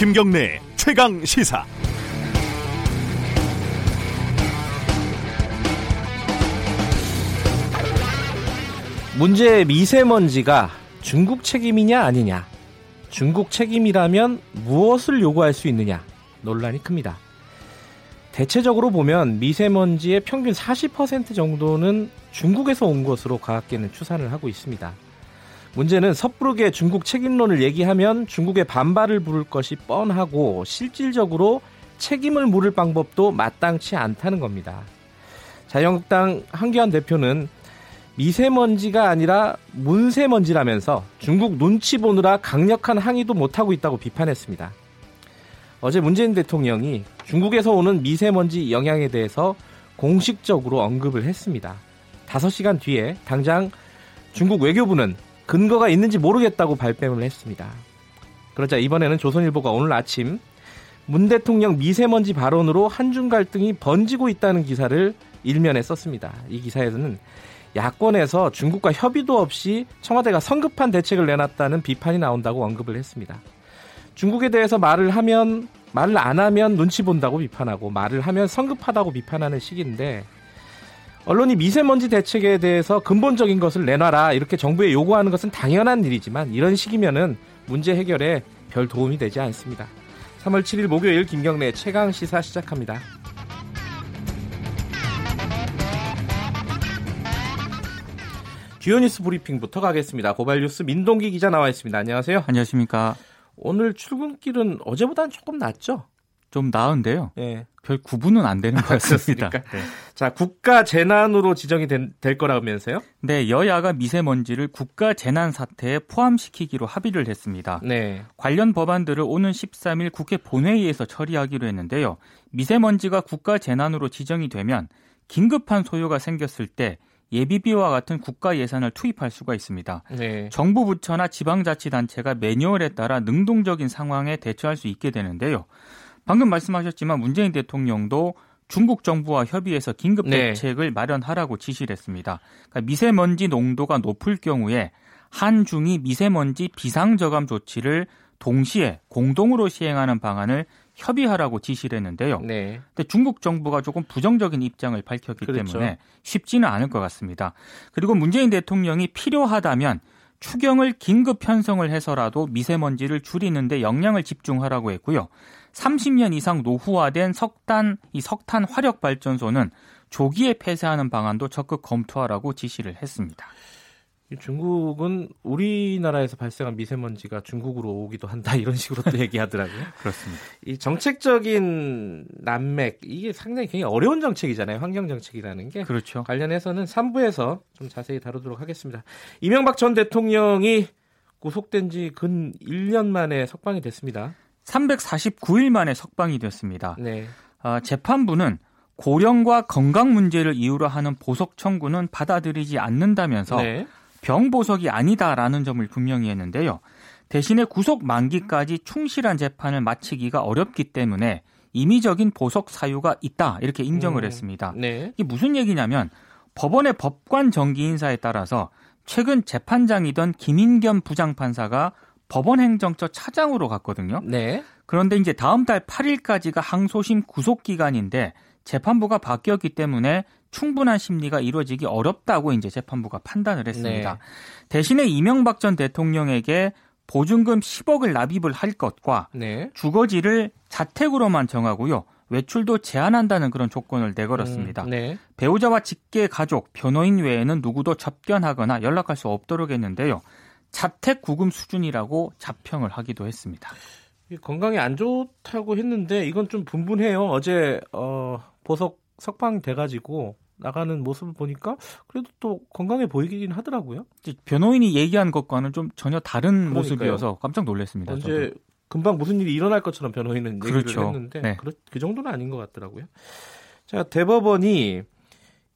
김경래 최강 시사. 문제의 미세먼지가 중국 책임이냐 아니냐. 중국 책임이라면 무엇을 요구할 수 있느냐. 논란이 큽니다. 대체적으로 보면 미세먼지의 평균 40% 정도는 중국에서 온 것으로 과학계는 추산을 하고 있습니다. 문제는 섣부르게 중국 책임론을 얘기하면 중국의 반발을 부를 것이 뻔하고 실질적으로 책임을 물을 방법도 마땅치 않다는 겁니다. 자유한국당 한기환 대표는 미세먼지가 아니라 문세먼지라면서 중국 눈치 보느라 강력한 항의도 못하고 있다고 비판했습니다. 어제 문재인 대통령이 중국에서 오는 미세먼지 영향에 대해서 공식적으로 언급을 했습니다. 5시간 뒤에 당장 중국 외교부는 근거가 있는지 모르겠다고 발뺌을 했습니다. 그러자 이번에는 조선일보가 오늘 아침 문 대통령 미세먼지 발언으로 한중 갈등이 번지고 있다는 기사를 일면에 썼습니다. 이 기사에서는 야권에서 중국과 협의도 없이 청와대가 성급한 대책을 내놨다는 비판이 나온다고 언급을 했습니다. 중국에 대해서 말을 하면 말을 안 하면 눈치 본다고 비판하고 말을 하면 성급하다고 비판하는 시기인데 언론이 미세먼지 대책에 대해서 근본적인 것을 내놔라 이렇게 정부에 요구하는 것은 당연한 일이지만 이런 시기면은 문제 해결에 별 도움이 되지 않습니다. 3월 7일 목요일 김경래 최강 시사 시작합니다. 주요 뉴스 브리핑부터 가겠습니다. 고발 뉴스 민동기 기자 나와 있습니다. 안녕하세요. 안녕하십니까. 오늘 출근길은 어제보다는 조금 낫죠? 좀 나은데요. 네. 별 구분은 안 되는 것 같습니다. 네. 자, 국가 재난으로 지정이 된, 될 거라면서요? 네, 여야가 미세먼지를 국가 재난 사태에 포함시키기로 합의를 했습니다. 네. 관련 법안들을 오는 13일 국회 본회의에서 처리하기로 했는데요. 미세먼지가 국가 재난으로 지정이 되면 긴급한 소요가 생겼을 때 예비비와 같은 국가 예산을 투입할 수가 있습니다. 네. 정부 부처나 지방자치단체가 매뉴얼에 따라 능동적인 상황에 대처할 수 있게 되는데요. 방금 말씀하셨지만 문재인 대통령도 중국 정부와 협의해서 긴급 네. 대책을 네. 마련하라고 지시를 했습니다. 그러니까 미세먼지 농도가 높을 경우에 한중이 미세먼지 비상저감 조치를 동시에 공동으로 시행하는 방안을 협의하라고 지시를 했는데요. 네. 근데 중국 정부가 조금 부정적인 입장을 밝혔기 그렇죠. 때문에 쉽지는 않을 것 같습니다. 그리고 문재인 대통령이 필요하다면 추경을 긴급 편성을 해서라도 미세먼지를 줄이는데 역량을 집중하라고 했고요. 30년 이상 노후화된 석탄 이 석탄 화력 발전소는 조기에 폐쇄하는 방안도 적극 검토하라고 지시를 했습니다. 중국은 우리나라에서 발생한 미세먼지가 중국으로 오기도 한다 이런 식으로 또 얘기하더라고요. 그렇습니다. 이 정책적인 난맥 이게 상당히 굉장히 어려운 정책이잖아요. 환경 정책이라는 게. 그렇죠. 관련해서는 3부에서 좀 자세히 다루도록 하겠습니다. 이명박 전 대통령이 구속된 지 근 1년 만에 석방이 됐습니다. 349일 만에 석방이 됐습니다. 네. 아, 재판부는 고령과 건강 문제를 이유로 하는 보석 청구는 받아들이지 않는다면서 네. 병보석이 아니다라는 점을 분명히 했는데요. 대신에 구속 만기까지 충실한 재판을 마치기가 어렵기 때문에 임의적인 보석 사유가 있다 이렇게 인정을 음, 했습니다. 네. 이게 무슨 얘기냐면 법원의 법관 정기 인사에 따라서 최근 재판장이던 김인겸 부장판사가 법원 행정처 차장으로 갔거든요. 네. 그런데 이제 다음 달 8일까지가 항소심 구속 기간인데 재판부가 바뀌었기 때문에 충분한 심리가 이루어지기 어렵다고 이제 재판부가 판단을 했습니다. 네. 대신에 이명박 전 대통령에게 보증금 10억을 납입을 할 것과 네. 주거지를 자택으로만 정하고요. 외출도 제한한다는 그런 조건을 내걸었습니다. 음, 네. 배우자와 직계 가족, 변호인 외에는 누구도 접견하거나 연락할 수 없도록 했는데요. 자택 구금 수준이라고 자평을 하기도 했습니다. 건강에 안 좋다고 했는데 이건 좀 분분해요. 어제 어, 보석 석방 돼가지고 나가는 모습을 보니까 그래도 또 건강해 보이긴 하더라고요. 변호인이 얘기한 것과는 좀 전혀 다른 그러니까요. 모습이어서 깜짝 놀랐습니다. 언제 저도. 금방 무슨 일이 일어날 것처럼 변호인은 얘기를 그렇죠. 했는데 네. 그, 그 정도는 아닌 것 같더라고요. 자 대법원이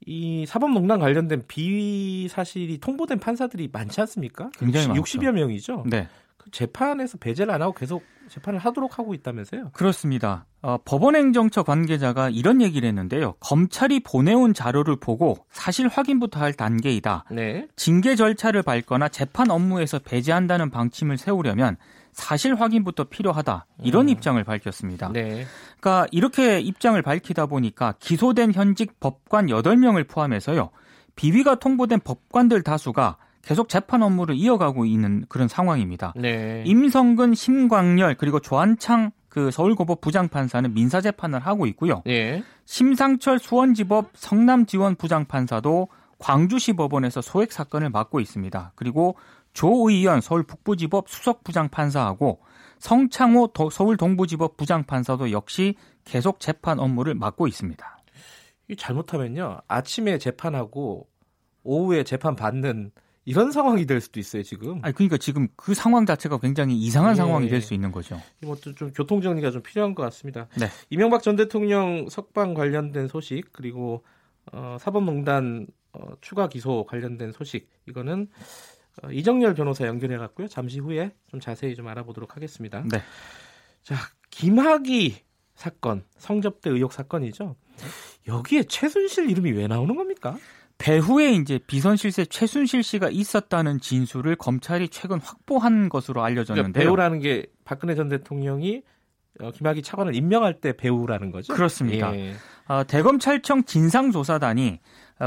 이 사법농단 관련된 비위 사실이 통보된 판사들이 많지 않습니까? 굉장히 많죠. 60여 명이죠. 네. 그 재판에서 배제를 안 하고 계속 재판을 하도록 하고 있다면서요? 그렇습니다. 어, 법원행정처 관계자가 이런 얘기를 했는데요. 검찰이 보내온 자료를 보고 사실 확인부터 할 단계이다. 네. 징계 절차를 밟거나 재판 업무에서 배제한다는 방침을 세우려면 사실 확인부터 필요하다 이런 음. 입장을 밝혔습니다. 네. 그러니까 이렇게 입장을 밝히다 보니까 기소된 현직 법관 8명을 포함해서요. 비위가 통보된 법관들 다수가 계속 재판 업무를 이어가고 있는 그런 상황입니다. 네. 임성근, 심광열 그리고 조한창 그 서울고법 부장판사는 민사 재판을 하고 있고요. 예. 심상철 수원지법 성남지원 부장판사도 광주시 법원에서 소액 사건을 맡고 있습니다. 그리고 조의연 서울 북부지법 수석 부장판사하고 성창호 도- 서울 동부지법 부장판사도 역시 계속 재판 업무를 맡고 있습니다. 이 잘못하면요 아침에 재판하고 오후에 재판 받는 이런 상황이 될 수도 있어요 지금. 아니 그러니까 지금 그 상황 자체가 굉장히 이상한 예. 상황이 될 수 있는 거죠. 이것도 좀 교통 정리가 좀 필요한 것 같습니다. 네. 이명박 전 대통령 석방 관련된 소식 그리고 어, 사법농단 어, 추가 기소 관련된 소식 이거는 어, 이정열 변호사 연결해 갖고요. 잠시 후에 좀 자세히 좀 알아보도록 하겠습니다. 네. 자 김학의 사건 성접대 의혹 사건이죠. 여기에 최순실 이름이 왜 나오는 겁니까? 배후에 이제 비선 실세 최순실 씨가 있었다는 진술을 검찰이 최근 확보한 것으로 그러니까 알려졌는데요. 배우라는 게 박근혜 전 대통령이 어, 김학의 차관을 임명할 때 배우라는 거죠. 그렇습니다. 예. 어, 대검찰청 진상조사단이 어,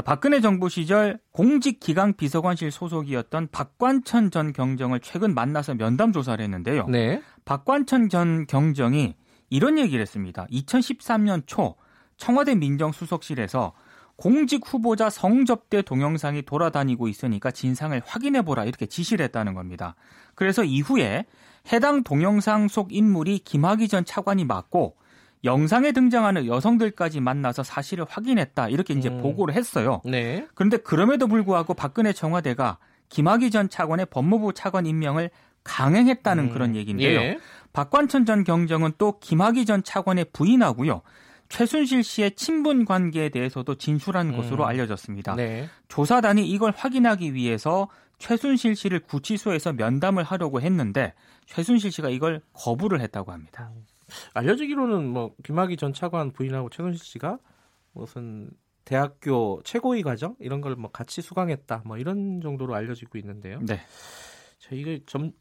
박근혜 정부 시절 공직기강 비서관실 소속이었던 박관천 전 경정을 최근 만나서 면담 조사를 했는데요. 네. 박관천 전 경정이 이런 얘기를 했습니다. 2013년 초 청와대 민정수석실에서 공직 후보자 성접대 동영상이 돌아다니고 있으니까 진상을 확인해 보라 이렇게 지시를 했다는 겁니다. 그래서 이후에 해당 동영상 속 인물이 김학의 전 차관이 맞고 영상에 등장하는 여성들까지 만나서 사실을 확인했다 이렇게 이제 음. 보고를 했어요. 네. 그런데 그럼에도 불구하고 박근혜 청와대가 김학의 전 차관의 법무부 차관 임명을 강행했다는 음, 그런 얘기인데요. 예. 박관천 전 경정은 또 김학의 전 차관의 부인하고요. 최순실 씨의 친분 관계에 대해서도 진술한 음. 것으로 알려졌습니다. 네. 조사단이 이걸 확인하기 위해서 최순실 씨를 구치소에서 면담을 하려고 했는데 최순실 씨가 이걸 거부를 했다고 합니다. 알려지기로는 뭐 김학의 전 차관 부인하고 최순실 씨가 무슨 대학교 최고위 과정 이런 걸 뭐 같이 수강했다 뭐 이런 정도로 알려지고 있는데요. 네. 자, 이거 점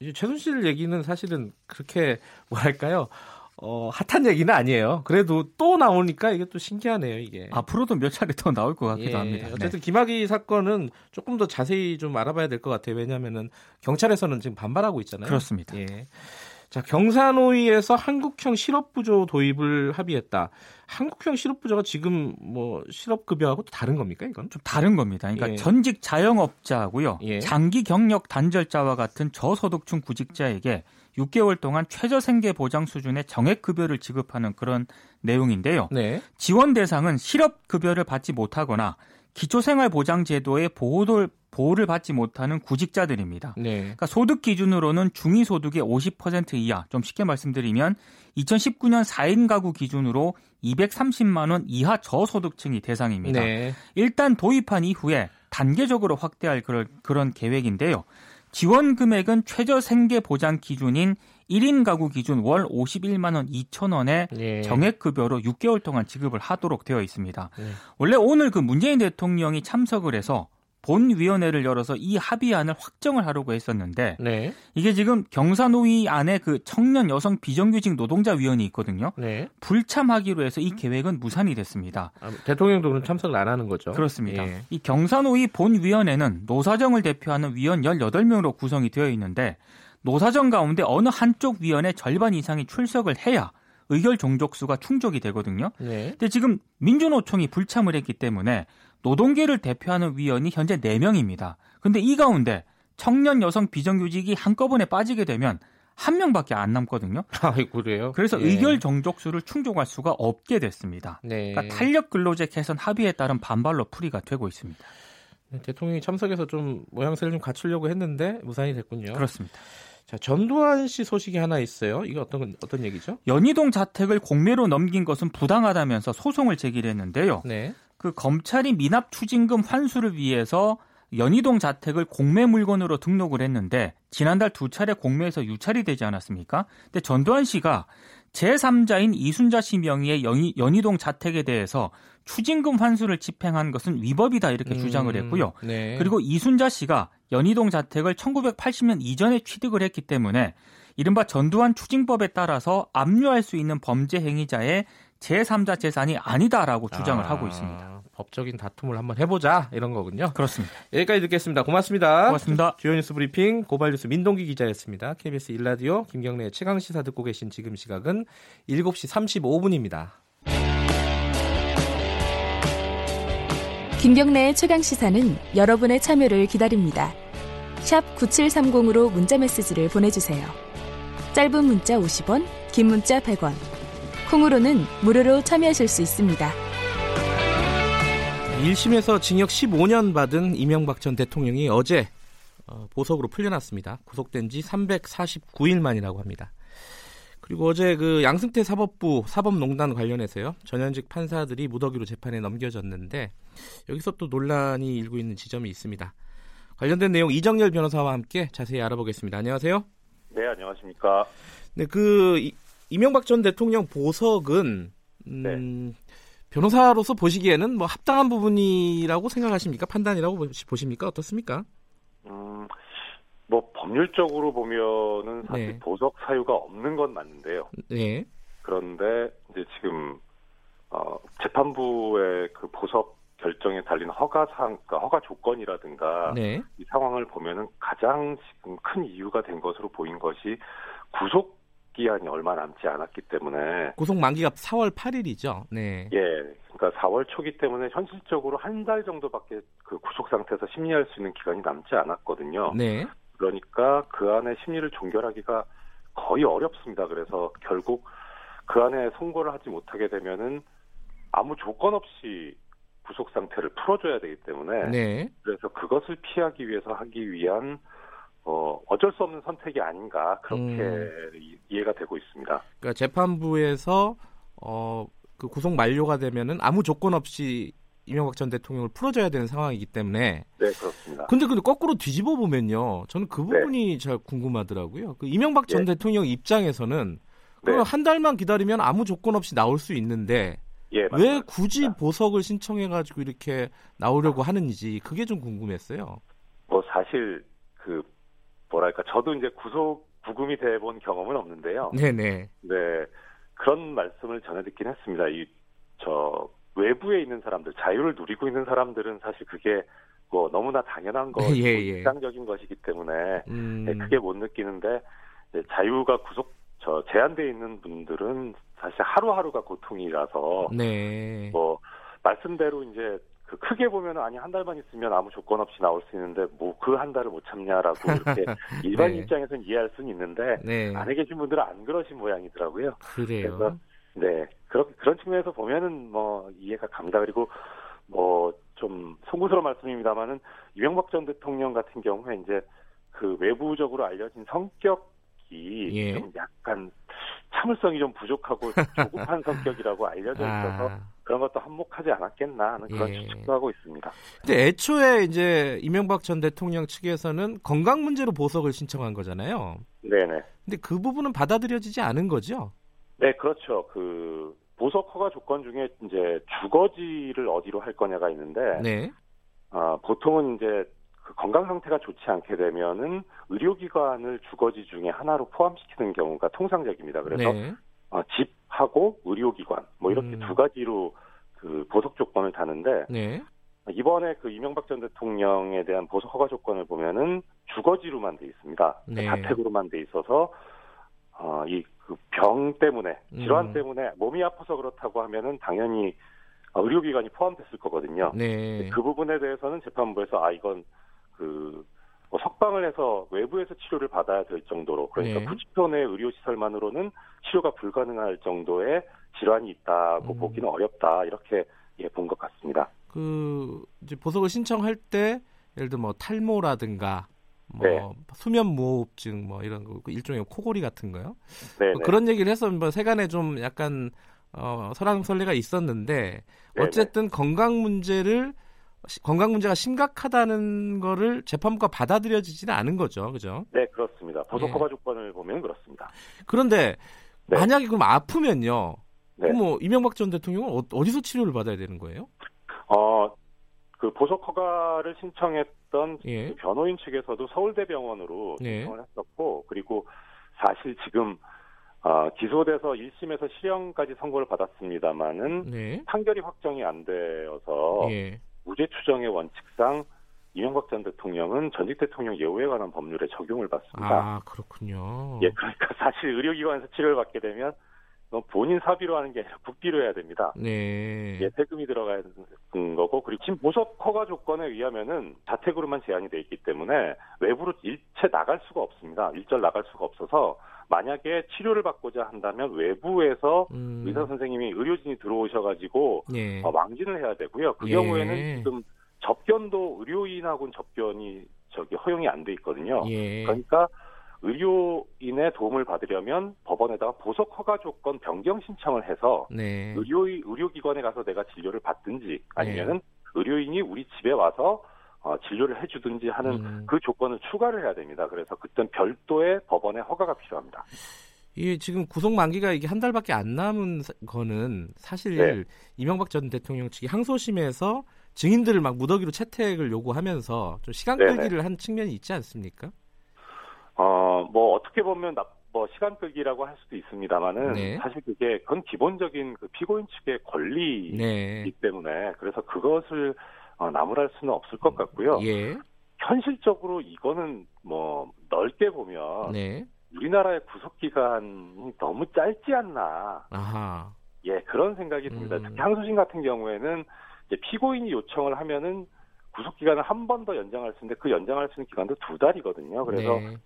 이제 최순실 얘기는 사실은 그렇게 뭐랄까요? 어, 핫한 얘기는 아니에요. 그래도 또 나오니까 이게 또 신기하네요, 이게. 앞으로도 몇 차례 더 나올 것 같기도 예, 합니다. 네. 어쨌든 김학의 사건은 조금 더 자세히 좀 알아봐야 될 것 같아요. 왜냐하면은 경찰에서는 지금 반발하고 있잖아요. 그렇습니다. 예. 자, 경산호위에서 한국형 실업부조 도입을 합의했다. 한국형 실업부조가 지금 뭐 실업급여하고 또 다른 겁니까, 이건? 좀 다른 겁니다. 그러니까 예. 전직 자영업자고요. 예. 장기 경력 단절자와 같은 저소득층 구직자에게 6개월 동안 최저 생계 보장 수준의 정액 급여를 지급하는 그런 내용인데요. 네. 지원 대상은 실업 급여를 받지 못하거나 기초생활보장제도의 보호를 보호를 받지 못하는 구직자들입니다. 네. 그러니까 소득 기준으로는 중위 소득의 50% 이하, 좀 쉽게 말씀드리면 2019년 4인 가구 기준으로 230만 원 이하 저소득층이 대상입니다. 네. 일단 도입한 이후에 단계적으로 확대할 그런, 그런 계획인데요. 지원 금액은 최저 생계 보장 기준인 1인 가구 기준 월 51만 원 2천 원의 예. 정액 급여로 6개월 동안 지급을 하도록 되어 있습니다. 네. 원래 오늘 그 문재인 대통령이 참석을 해서 본위원회를 열어서 이 합의안을 확정을 하려고 했었는데 네. 이게 지금 경사노위 안에 그 청년 여성 비정규직 노동자 위원이 있거든요. 네. 불참하기로 해서 이 계획은 무산이 됐습니다. 아, 대통령도 그럼 참석을 안 하는 거죠. 그렇습니다. 예. 이 경사노위 본위원회는 노사정을 대표하는 위원 18명으로 구성이 되어 있는데 노사정 가운데 어느 한쪽 위원의 절반 이상이 출석을 해야 의결 종족수가 충족이 되거든요. 네. 근데 지금 민주노총이 불참을 했기 때문에 노동계를 대표하는 위원이 현재 4명입니다. 근데 이 가운데 청년 여성 비정규직이 한꺼번에 빠지게 되면 한 명밖에 안 남거든요. 아, 그래요? 그래서 예. 의결 종족수를 충족할 수가 없게 됐습니다. 네. 그러니까 탄력 근로제 개선 합의에 따른 반발로 풀이가 되고 있습니다. 네, 대통령이 참석해서 좀 모양새를 좀 갖추려고 했는데 무산이 됐군요. 그렇습니다. 자, 전두환 씨 소식이 하나 있어요. 이거 어떤 건- 어떤 얘기죠? 연희동 자택을 공매로 넘긴 것은 부당하다면서 소송을 제기를 했는데요. 네. 그 검찰이 미납 추징금 환수를 위해서 연희동 자택을 공매 물건으로 등록을 했는데 지난달 두 차례 공매에서 유찰이 되지 않았습니까? 근데 전두환 씨가 제3자인 이순자 씨 명의의 연희, 연희동 자택에 대해서 추징금 환수를 집행한 것은 위법이다 이렇게 주장을 음, 했고요. 네. 그리고 이순자 씨가 연희동 자택을 1980년 이전에 취득을 했기 때문에 이른바 전두환 추징법에 따라서 압류할 수 있는 범죄 행위자의 제3자 재산이 아니다라고 주장을 아, 하고 있습니다. 법적인 다툼을 한번 해보자 이런 거군요. 그렇습니다. 여기까지 듣겠습니다. 고맙습니다. 고맙습니다. 주요 뉴스 브리핑 고발뉴스 민동기 기자였습니다. KBS 일라디오 김경래 최강 시사 듣고 계신 지금 시각은 7시 35분입니다. 김경래의 최강 시사는 여러분의 참여를 기다립니다. 샵 9730으로 문자 메시지를 보내주세요. 짧은 문자 50원, 긴 문자 100원. 콩으로는 무료로 참여하실 수 있습니다. 1심에서 징역 15년 받은 이명박 전 대통령이 어제 어, 보석으로 풀려났습니다. 구속된 지 349일 만이라고 합니다. 그리고 어제 그 양승태 사법부 사법농단 관련해서요. 전현직 판사들이 무더기로 재판에 넘겨졌는데 여기서 또 논란이 일고 있는 지점이 있습니다. 관련된 내용 이정열 변호사와 함께 자세히 알아보겠습니다. 안녕하세요. 네, 안녕하십니까. 네, 그 이, 이명박 전 대통령 보석은 음, 네. 변호사로서 보시기에는 뭐 합당한 부분이라고 생각하십니까? 판단이라고 보십니까? 어떻습니까? 음, 뭐 법률적으로 보면은 사실 네. 보석 사유가 없는 건 맞는데요. 네. 그런데 이제 지금 어, 재판부의 그 보석 결정에 달린 허가 사항, 그러니까 허가 조건이라든가 네. 이 상황을 보면은 가장 지금 큰 이유가 된 것으로 보인 것이 구속 기한이 얼마 남지 않았기 때문에 구속 만기가 4월 8일이죠. 네. 예, 그러니까 4월 초기 때문에 현실적으로 한 달 정도밖에 그 구속 상태에서 심리할 수 있는 기간이 남지 않았거든요. 네. 그러니까 그 안에 심리를 종결하기가 거의 어렵습니다. 그래서 결국 그 안에 선고를 하지 못하게 되면은 아무 조건 없이 구속 상태를 풀어줘야 되기 때문에 네. 그래서 그것을 피하기 위해서 하기 위한 어, 어쩔 수 없는 선택이 아닌가 그렇게 음. 이- 이해가 되고 있습니다. 그러니까 재판부에서 어, 그 구속 만료가 되면은 아무 조건 없이 이명박 전 대통령을 풀어줘야 되는 상황이기 때문에 네, 그렇습니다. 근데 근데 거꾸로 뒤집어 보면요. 저는 그 부분이 잘 궁금하더라고요. 그 이명박 전 네. 대통령 입장에서는 네. 그럼 한 달만 기다리면 아무 조건 없이 나올 수 있는데 예, 왜. 굳이 보석을 신청해 가지고 이렇게 나오려고 하는지 그게 좀 궁금했어요. 뭐 사실 그 뭐랄까 저도 이제 구속 구금이 돼본 경험은 없는데요. 네, 네. 네 그런 말씀을 전해 듣긴 했습니다. 이 저 외부에 있는 사람들 자유를 누리고 있는 사람들은 사실 그게 뭐 너무나 당연한 거, 예, 예. 일상적인 것이기 때문에 음. 네, 크게 못 느끼는데 자유가 구속 저 제한돼 있는 분들은 사실 하루하루가 고통이라서 네. 뭐 말씀대로 이제 그 크게 보면 아니 한 달만 있으면 아무 조건 없이 나올 수 있는데 뭐 그 한 달을 못 참냐라고 이렇게 일반 네. 입장에서는 이해할 수는 있는데 네. 안에 계신 분들은 안 그러신 모양이더라고요. 그래요. 그래서 네 그런 그런 측면에서 보면은 뭐 이해가 갑니다. 그리고 뭐좀 송구스러운 말씀입니다만은 이명박 전 대통령 같은 경우에 이제 그 외부적으로 알려진 성격이 예. 좀 약간 참을성이 좀 부족하고 조급한 성격이라고 알려져 있어서 아. 그런 것도 한몫하지 않았겠나 하는 그런 예. 추측도 하고 있습니다. 근데 애초에 이제 이명박 전 대통령 측에서는 건강 문제로 보석을 신청한 거잖아요. 네네. 근데 그 부분은 받아들여지지 않은 거죠. 네, 그렇죠. 그 보석 허가 조건 중에 이제 주거지를 어디로 할 거냐가 있는데 네. 아, 보통은 이제 그 건강 상태가 좋지 않게 되면은 의료기관을 주거지 중에 하나로 포함시키는 경우가 통상적입니다. 그래서 네. 어, 집하고 의료기관 뭐 이렇게 음. 두 가지로 그 보석 조건을 다는데 네. 이번에 그 이명박 전 대통령에 대한 보석 허가 조건을 보면은 주거지로만 돼 있습니다. 네. 자택으로만 돼 있어서 어, 이 그 병 때문에 질환 음. 때문에 몸이 아파서 그렇다고 하면은 당연히 어, 의료기관이 포함됐을 거거든요. 네. 그 부분에 대해서는 재판부에서 아 이건 그뭐 석방을 해서 외부에서 치료를 받아야 될 정도로 그러니까 네. 90도 내 의료 시설만으로는 치료가 불가능할 정도의 질환이 있다고 음. 보기는 어렵다 이렇게 예, 본 것 같습니다. 그 이제 보석을 신청할 때 예를 들어 뭐 탈모라든가 뭐 네. 수면 무호흡증 뭐 이런 거 일종의 코골이 같은 거요. 네, 뭐 그런 얘기를 해서 뭐 세간에 좀 약간 어, 설왕설래가 있었는데 네네. 어쨌든 건강 문제를 시- 건강 문제가 심각하다는 거를 재판부가 받아들여지지는 않은 거죠, 그죠? 네, 그렇습니다. 보석 예. 허가 조건을 보면 그렇습니다. 그런데 네. 만약에 그럼 아프면요, 네. 그럼 뭐 이명박 전 대통령은 어, 어디서 치료를 받아야 되는 거예요? 어, 그 보석 허가를 신청했던 예. 그 변호인 측에서도 서울대병원으로 네. 신청을 했었고 그리고 사실 지금 어, 기소돼서 1심에서 실형까지 선고를 받았습니다마는 네. 판결이 확정이 안 되어서 예. 무죄 추정의 원칙상 이명박 전 대통령은 전직 대통령 예우에 관한 법률에 적용을 받습니다. 아, 그렇군요. 예, 그러니까 사실 의료기관에서 치료를 받게 되면 본인 사비로 하는 게 아니라 국비로 해야 됩니다. 네. 예, 세금이 들어가야 되는 거고 그리고 지금 보석 허가 조건에 의하면은 자택으로만 제한이 돼 있기 때문에 외부로 일체 나갈 수가 없습니다. 일절 나갈 수가 없어서 만약에 치료를 받고자 한다면 외부에서 음. 의사 선생님이 의료진이 들어오셔가지고 예. 어, 망진을 해야 되고요. 그 예. 경우에는 지금 접견도 의료인하고는 접견이 저기 허용이 안 돼 있거든요. 예. 그러니까 의료인의 도움을 받으려면 법원에다가 보석 허가 조건 변경 신청을 해서 네. 의료 의료기관에 가서 내가 진료를 받든지 아니면은 의료인이 우리 집에 와서 어, 진료를 해주든지 하는 음. 그 조건을 추가를 해야 됩니다. 그래서 그땐 별도의 법원의 허가가 필요합니다. 이게 지금 구속 만기가 이게 한 달밖에 안 남은 사- 거는 사실 네. 이명박 전 대통령 측이 항소심에서 증인들을 막 무더기로 채택을 요구하면서 좀 시간 네네. 끌기를 한 측면이 있지 않습니까? 어, 뭐 어떻게 보면 나, 뭐 시간 끌기라고 할 수도 있습니다만은 네. 사실 그게 그건 기본적인 그 피고인 측의 권리이기 네. 때문에 그래서 그것을 어, 나무랄 수는 없을 것 같고요. 예. 현실적으로 이거는 뭐 넓게 보면 네. 우리나라의 구속 기간이 너무 짧지 않나. 아하. 예, 그런 생각이 듭니다. 음. 특히 항소심 같은 경우에는 이제 피고인이 요청을 하면은 구속 기간을 한 번 더 연장할 수 있는데 그 연장할 수 있는 기간도 두 달이거든요. 그래서 네.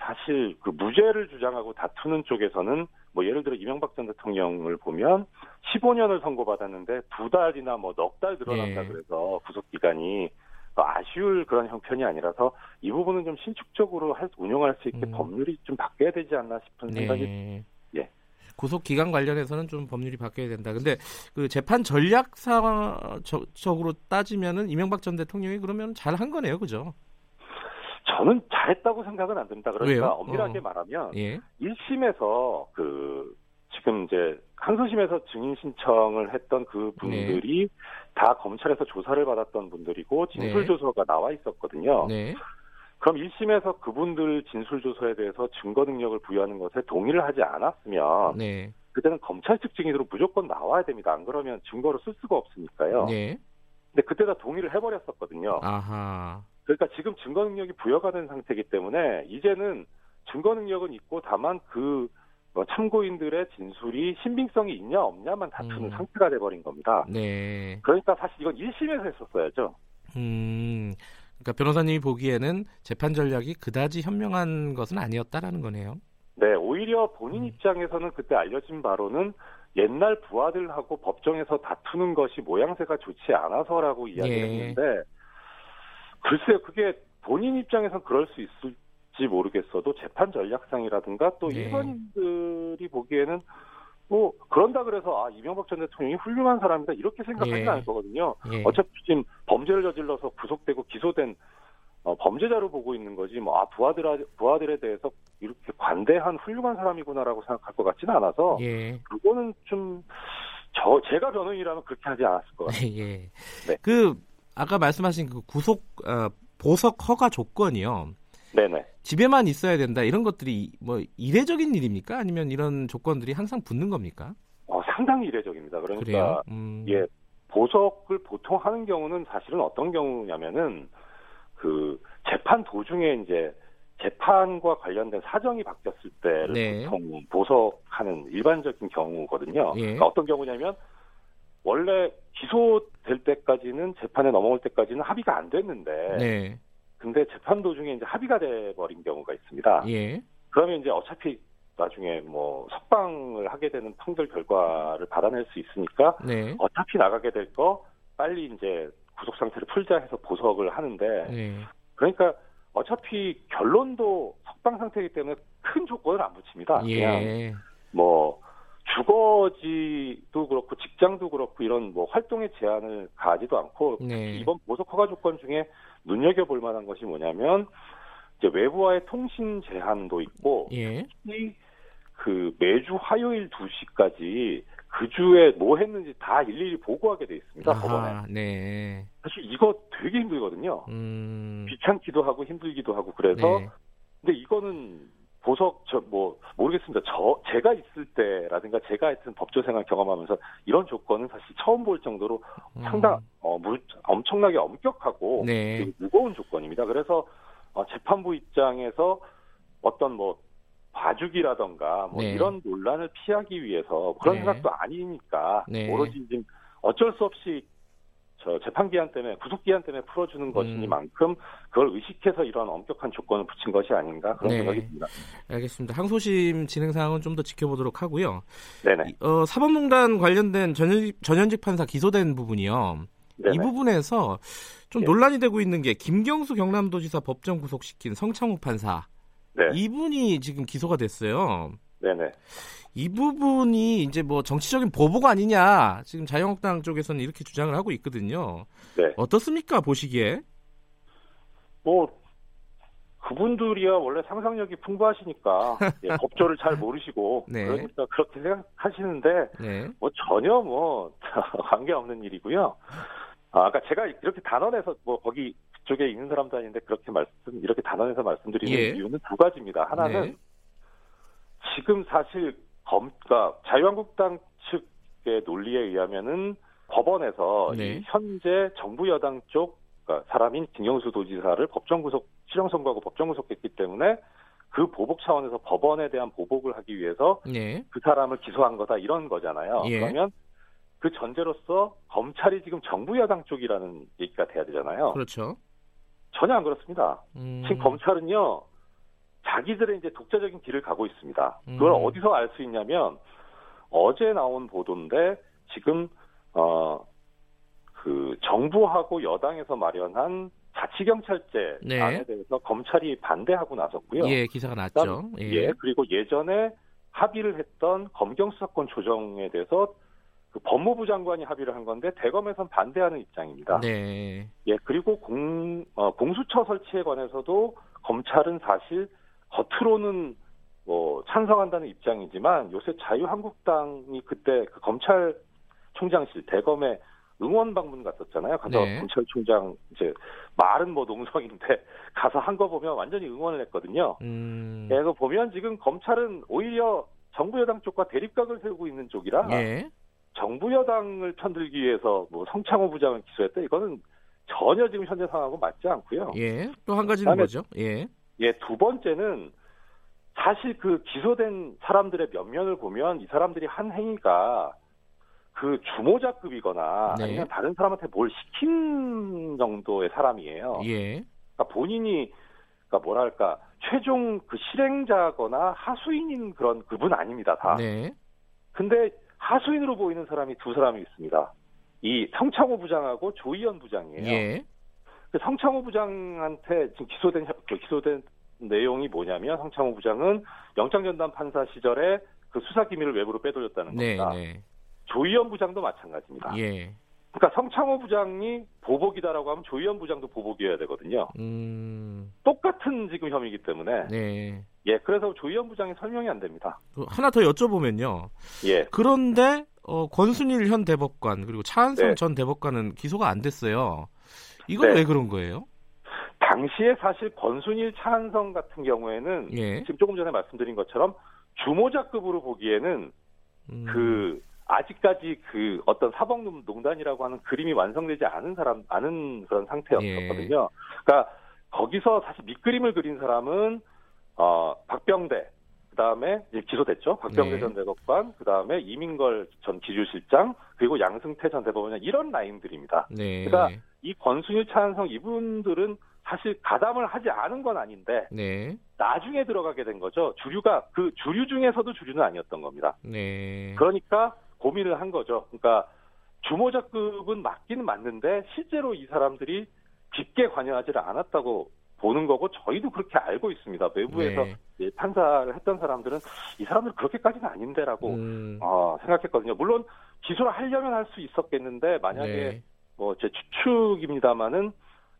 사실 그 무죄를 주장하고 다투는 쪽에서는 뭐 예를 들어 이명박 전 대통령을 보면 15년을 선고받았는데 두 달이나 뭐 넉 달 늘어난다 예. 그래서 구속 기간이 아쉬울 그런 형편이 아니라서 이 부분은 좀 신축적으로 할, 운영할 수 있게 음. 법률이 좀 바뀌어야 되지 않나 싶은 생각이 네. 예. 구속 기간 관련해서는 좀 법률이 바뀌어야 된다. 근데 그 재판 전략상적으로 따지면은 이명박 전 대통령이 그러면 잘 한 거네요, 그죠? 저는 잘했다고 생각은 안 듭니다. 그러니까 왜요? 엄밀하게 어. 말하면 예. 1심에서 그 지금 이제 항소심에서 증인 신청을 했던 그 분들이 다 검찰에서 조사를 받았던 분들이고 진술 네. 조서가 나와 있었거든요. 네. 그럼 1심에서 그분들 진술 조서에 대해서 증거 능력을 부여하는 것에 동의를 하지 않았으면 네. 그때는 검찰 측 증인으로 무조건 나와야 됩니다. 안 그러면 증거로 쓸 수가 없으니까요. 네. 근데 그때 다 동의를 해버렸었거든요. 아하. 그러니까 지금 증거 능력이 부여가 된 상태이기 때문에 이제는 증거 능력은 있고 다만 그뭐 참고인들의 진술이 신빙성이 있냐 없냐만 다투는 음. 상태가 돼버린 겁니다. 네. 그러니까 사실 이건 1심에서 했었어야죠. 음. 그러니까 변호사님이 보기에는 재판 전략이 그다지 현명한 것은 아니었다라는 거네요. 네, 오히려 본인 음. 입장에서는 그때 알려진 바로는 옛날 부하들하고 법정에서 다투는 것이 모양새가 좋지 않아서라고 이야기를 예. 했는데 글쎄요, 그게 본인 입장에선 그럴 수 있을지 모르겠어도 재판 전략상이라든가 또 네. 일반인들이 보기에는 뭐 그런다 그래서 아 이명박 전 대통령이 훌륭한 사람이다 이렇게 생각하지는 예. 않을 거거든요. 예. 어차피 지금 범죄를 저질러서 구속되고 기소된 어, 범죄자로 보고 있는 거지 뭐 아 부하들 부하들에 대해서 이렇게 관대한 훌륭한 사람이구나라고 생각할 것 같지는 않아서 예. 그거는 좀 저 제가 변호인이라면 그렇게 하지 않았을 것 같아요. 예. 네. 그 아까 말씀하신 그 구속 어, 보석 허가 조건이요. 네네. 집에만 있어야 된다 이런 것들이 뭐 이례적인 일입니까? 아니면 이런 조건들이 항상 붙는 겁니까? 어, 상당히 이례적입니다. 그러니까? 음. 예 보석을 보통 하는 경우는 사실은 어떤 경우냐면은 그 재판 도중에 이제 재판과 관련된 사정이 바뀌었을 때를 네. 보통 보석하는 일반적인 경우거든요. 예. 그러니까 어떤 경우냐면 원래 기소될 때까지는 재판에 넘어올 때까지는 합의가 안 됐는데 네. 근데 재판 도중에 이제 합의가 돼 버린 경우가 있습니다. 예. 그러면 이제 어차피 나중에 뭐 석방을 하게 되는 판결 결과를 받아낼 수 있으니까 네. 어차피 나가게 될 거 빨리 이제 구속 상태를 풀자 해서 보석을 하는데 네. 그러니까 어차피 결론도 석방 상태이기 때문에 큰 조건을 안 붙입니다. 그냥 예. 뭐 주거지도 그렇고 직장도 그렇고 이런 뭐 활동의 제한을 가지도 않고 네. 이번 보석 허가 조건 중에 눈여겨 볼 만한 것이 뭐냐면 이제 외부와의 통신 제한도 있고 예. 특히 그 매주 화요일 2시까지 그 주에 뭐 했는지 다 일일이 보고하게 돼 있습니다. 법원에. 아하, 네. 사실 이거 되게 힘들거든요. 음. 귀찮기도 하고 힘들기도 하고 그래서 네. 근데 이거는 보석 저 뭐 모르겠습니다. 저 제가 있을 때라든가 제가 하여튼 법조 생활 경험하면서 이런 조건은 사실 처음 볼 정도로 상당 어 무, 엄청나게 엄격하고 음. 네. 되게 무거운 조건입니다. 그래서 어, 재판부 입장에서 어떤 뭐 봐주기라던가 뭐 네. 이런 논란을 피하기 위해서 그런 네. 생각도 아니니까 네. 오로지 지금 어쩔 수 없이 저 재판 기한 때문에 구속 기한 때문에 풀어주는 것이니만큼 그걸 의식해서 이런 엄격한 조건을 붙인 것이 아닌가 그런 네. 생각이 듭니다. 알겠습니다. 항소심 진행 상황은 좀 더 지켜보도록 하고요. 네네. 이- 어, 사법농단 관련된 전현직, 전현직 판사 기소된 부분이요. 네네. 이 부분에서 좀 예. 논란이 되고 있는 게 김경수 경남도지사 법정 구속시킨 성창욱 판사 네. 이분이 지금 기소가 됐어요. 네네. 이 부분이 이제 뭐 정치적인 보복 아니냐 지금 자유한국당 쪽에서는 이렇게 주장을 하고 있거든요. 네. 어떻습니까 보시기에? 뭐 그분들이야 원래 상상력이 풍부하시니까 예, 법조를 잘 모르시고 네. 그러니까 그렇게 생각하시는데 네. 뭐 전혀 뭐 관계 없는 일이고요. 아, 아까 제가 이렇게 단언해서 뭐 거기 그쪽에 있는 사람도 아닌데 그렇게 말씀 이렇게 단언해서 말씀드리는 예. 이유는 두 가지입니다. 하나는 네. 지금 사실 검, 그러니까 자유한국당 측의 논리에 의하면은 법원에서 네. 이 현재 정부 여당 쪽 그러니까 사람인 김경수 도지사를 법정 구속 실형 선고하고 법정 구속했기 때문에 그 보복 차원에서 법원에 대한 보복을 하기 위해서 네. 그 사람을 기소한 거다 이런 거잖아요. 예. 그러면 그 전제로서 검찰이 지금 정부 여당 쪽이라는 얘기가 돼야 되잖아요. 그렇죠. 전혀 안 그렇습니다. 음, 지금 검찰은요, 자기들의 이제 독자적인 길을 가고 있습니다. 그걸 음. 어디서 알 수 있냐면, 어제 나온 보도인데, 지금, 어, 그, 정부하고 여당에서 마련한 자치경찰제 네. 안에 대해서 검찰이 반대하고 나섰고요. 예 기사가 났죠. 예, 그리고 예전에 합의를 했던 검경 수사권 조정에 대해서 그 법무부 장관이 합의를 한 건데 대검에선 반대하는 입장입니다. 네. 예, 그리고 공, 어, 공수처 설치에 관해서도 검찰은 사실 겉으로는 뭐 찬성한다는 입장이지만 요새 자유한국당이 그때 그 검찰총장실 대검에 응원 방문 갔었잖아요. 가서 네. 검찰총장 이제 말은 뭐 농성인데 가서 한 거 보면 완전히 응원을 했거든요. 음, 예, 그래서 보면 지금 검찰은 오히려 정부 여당 쪽과 대립각을 세우고 있는 쪽이라 예. 정부 여당을 편들기 위해서 뭐 성창호 부장을 기소했다 이거는 전혀 지금 현재 상황하고 맞지 않고요. 예. 또 한 가지는 뭐죠? 예. 예, 두 번째는 사실 그 기소된 사람들의 면면을 보면 이 사람들이 한 행위가 그 주모자급이거나 네. 아니면 다른 사람한테 뭘 시킨 정도의 사람이에요. 예. 그러니까 본인이 그러니까 뭐랄까 최종 그 실행자거나 하수인인 그런 그분 아닙니다 다. 네. 근데 하수인으로 보이는 사람이 두 사람이 있습니다. 이 성창호 부장하고 조희연 부장이에요. 예. 그 성창호 부장한테 지금 기소된 그 기소된 내용이 뭐냐면 성창호 부장은 영장 전담 판사 시절에 그 수사 기밀을 외부로 빼돌렸다는 네, 겁니다. 네. 조희연 부장도 마찬가지입니다. 예. 그러니까 성창호 부장이 보복이다라고 하면 조희연 부장도 보복이어야 되거든요. 음. 똑같은 지금 혐의이기 때문에 네. 예 그래서 조희연 부장이 설명이 안 됩니다. 그 하나 더 여쭤보면요. 예 그런데 어, 권순일 현 대법관 그리고 차한성 네. 전 대법관은 기소가 안 됐어요. 이건 네. 왜 그런 거예요? 당시에 사실 권순일 차한성 같은 경우에는 예. 지금 조금 전에 말씀드린 것처럼 주모자급으로 보기에는 음, 그 아직까지 그 어떤 사법농단이라고 하는 그림이 완성되지 않은 사람 않은 그런 상태였었거든요. 그러니까 거기서 사실 밑그림을 그린 사람은 어 박병대 그다음에 이제 기소됐죠. 박병대 네. 전 대법관 그다음에 이민걸 전 기주실장 그리고 양승태 전 대법관 이런 라인들입니다. 네. 그러니까 이 권순일 차한성 이분들은 사실 가담을 하지 않은 건 아닌데 네. 나중에 들어가게 된 거죠. 주류가 그 주류 중에서도 주류는 아니었던 겁니다. 네. 그러니까 고민을 한 거죠. 그러니까 주모자급은 맞기는 맞는데 실제로 이 사람들이 깊게 관여하지를 않았다고 보는 거고 저희도 그렇게 알고 있습니다. 외부에서 네. 판사를 했던 사람들은 이 사람들 그렇게까지는 아닌데라고 음, 어, 생각했거든요. 물론 기소를 하려면 할 수 있었겠는데 만약에 네. 뭐제 추측입니다만은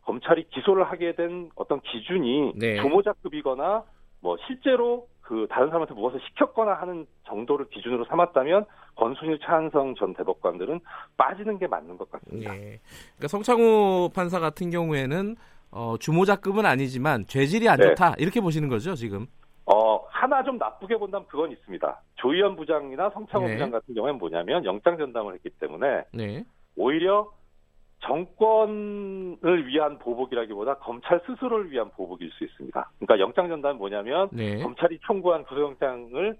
검찰이 기소를 하게 된 어떤 기준이 네. 주모자급이거나 뭐 실제로 그 다른 사람한테 무엇을 시켰거나 하는 정도를 기준으로 삼았다면 권순일 차한성 전 대법관들은 빠지는 게 맞는 것 같습니다. 예. 그러니까 성창호 판사 같은 경우에는 어, 주모자급은 아니지만 죄질이 안 네. 좋다 이렇게 보시는 거죠 지금. 어 하나 좀 나쁘게 본다면 그건 있습니다. 조희연 부장이나 성창호 네. 부장 같은 경우에는 뭐냐면 영장 전담을 했기 때문에 네. 오히려 정권을 위한 보복이라기보다 검찰 스스로를 위한 보복일 수 있습니다. 그러니까 영장 전담은 뭐냐면 네. 검찰이 청구한 구속영장을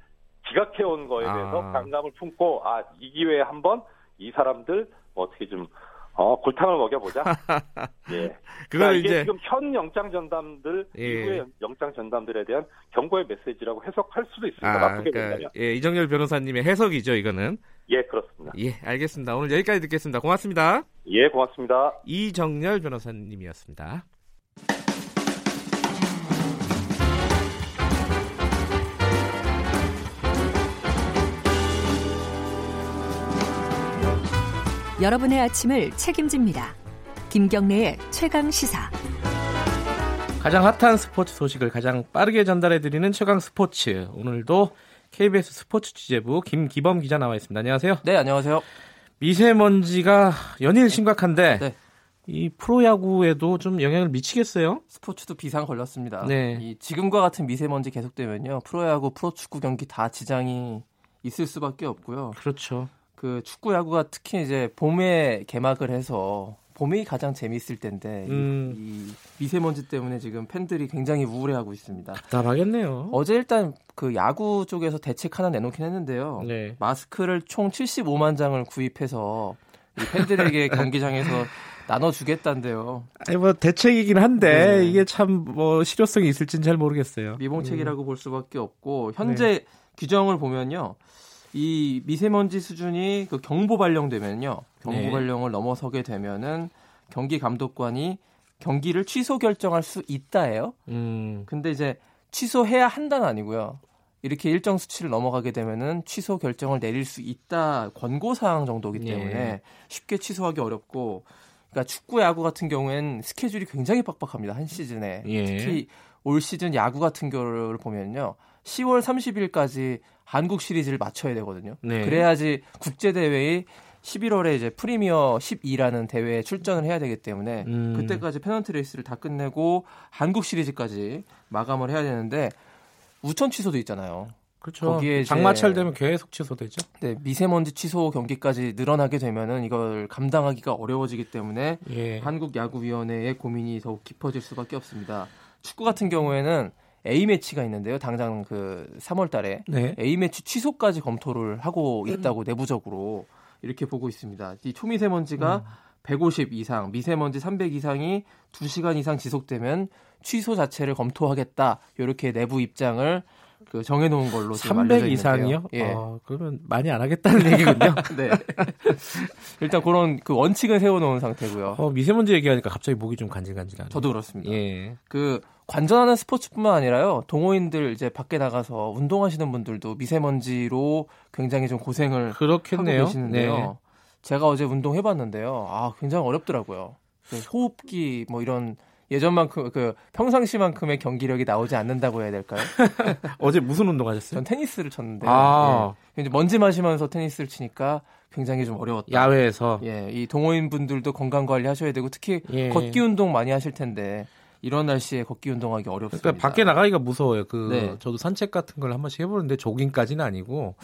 기각해온 거에 대해서 아. 강감을 품고 아 이 기회에 한번 이 사람들 뭐 어떻게 좀 어, 골탕을 먹여보자. 예. 그걸 이게 이제 지금 현 영장 전담들 예. 이후의 영장 전담들에 대한 경고의 메시지라고 해석할 수도 있습니다. 아, 나쁘게 그러니까 된다면. 예, 이정열 변호사님의 해석이죠, 이거는. 예, 그렇습니다. 예, 알겠습니다. 오늘 여기까지 듣겠습니다. 고맙습니다. 예, 고맙습니다. 이정열 변호사님이었습니다. 여러분의 아침을 책임집니다. 김경래의 최강 시사. 가장 핫한 스포츠 소식을 가장 빠르게 전달해드리는 최강 스포츠. 오늘도 KBS 스포츠 취재부 김기범 기자 나와 있습니다. 안녕하세요. 네, 안녕하세요. 미세먼지가 연일 심각한데 네. 이 프로야구에도 좀 영향을 미치겠어요? 스포츠도 비상 걸렸습니다. 네. 이 지금과 같은 미세먼지 계속되면요. 프로야구, 프로축구 경기 다 지장이 있을 수밖에 없고요. 그렇죠. 그 축구 야구가 특히 이제 봄에 개막을 해서 봄이 가장 재미있을 텐데 이- 음. 이, 미세먼지 때문에 지금 팬들이 굉장히 우울해하고 있습니다. 답답하겠네요. 어제 일단 그 야구 쪽에서 대책 하나 내놓긴 했는데요. 네. 마스크를 총 75만 장을 구입해서 이 팬들에게 경기장에서 나눠주겠다는데요. 아니 뭐 대책이긴 한데 네. 이게 참 뭐 실효성이 있을지는 잘 모르겠어요. 미봉책이라고 볼 수밖에 없고 현재 규정을 보면요. 이 미세먼지 수준이 그 경보 발령되면요. 경보 네. 발령을 넘어서게 되면은 경기 감독관이 경기를 취소 결정할 수 있다예요. 음. 근데 이제 취소해야 한다는 아니고요. 이렇게 일정 수치를 넘어가게 되면은 취소 결정을 내릴 수 있다 권고 사항 정도이기 때문에 예. 쉽게 취소하기 어렵고 그러니까 축구 야구 같은 경우에는 스케줄이 굉장히 빡빡합니다. 한 시즌에. 예. 특히 올 시즌 야구 같은 경우를 보면요. 10월 30일까지 한국 시리즈를 마쳐야 되거든요. 네. 그래야지 국제 대회에 11월에 이제 프리미어 12라는 대회에 출전을 해야 되기 때문에 음. 그때까지 페넌트 레이스를 다 끝내고 한국 시리즈까지 마감을 해야 되는데 우천 취소도 있잖아요. 그렇죠. 거기에 장마철 되면 계속 취소되죠. 네, 미세먼지 취소 경기까지 늘어나게 되면은 이걸 감당하기가 어려워지기 때문에 예. 한국 야구 위원회의 고민이 더욱 깊어질 수밖에 없습니다. 축구 같은 경우에는 A 매치가 있는데요. 당장 그 3월달에 네. A 매치 취소까지 검토를 하고 음. 있다고 내부적으로 이렇게 보고 있습니다. 이 초미세먼지가 150 이상, 미세먼지 300 이상이 2시간 이상 지속되면 취소 자체를 검토하겠다. 이렇게 내부 입장을 그 정해놓은 걸로 지금 300 알려져 이상이요? 예. 어, 그러면 많이 안 하겠다는 얘기군요. 네. 일단 그런 그 원칙은 세워놓은 상태고요. 어, 미세먼지 얘기하니까 갑자기 목이 좀 간질간질하네. 저도 그렇습니다. 예. 그 관전하는 스포츠뿐만 아니라요. 동호인들 이제 밖에 나가서 운동하시는 분들도 미세먼지로 굉장히 좀 고생을 그렇겠네요. 하고 계시는데요. 네. 제가 어제 운동해 봤는데요. 아 굉장히 어렵더라고요. 그 호흡기 뭐 이런 예전만큼 그 평상시만큼의 경기력이 나오지 않는다고 해야 될까요? 어제 무슨 운동 하셨어요? 전 테니스를 쳤는데 아. 예. 이제 먼지 마시면서 테니스를 치니까 굉장히 좀 어려웠다. 야외에서. 예, 이 동호인 분들도 건강 관리 하셔야 되고 특히 예. 걷기 운동 많이 하실 텐데 이런 날씨에 걷기 운동하기 어렵습니다. 그러니까 밖에 나가기가 무서워요. 그 네. 저도 산책 같은 걸 한 번씩 해보는데 조깅까지는 아니고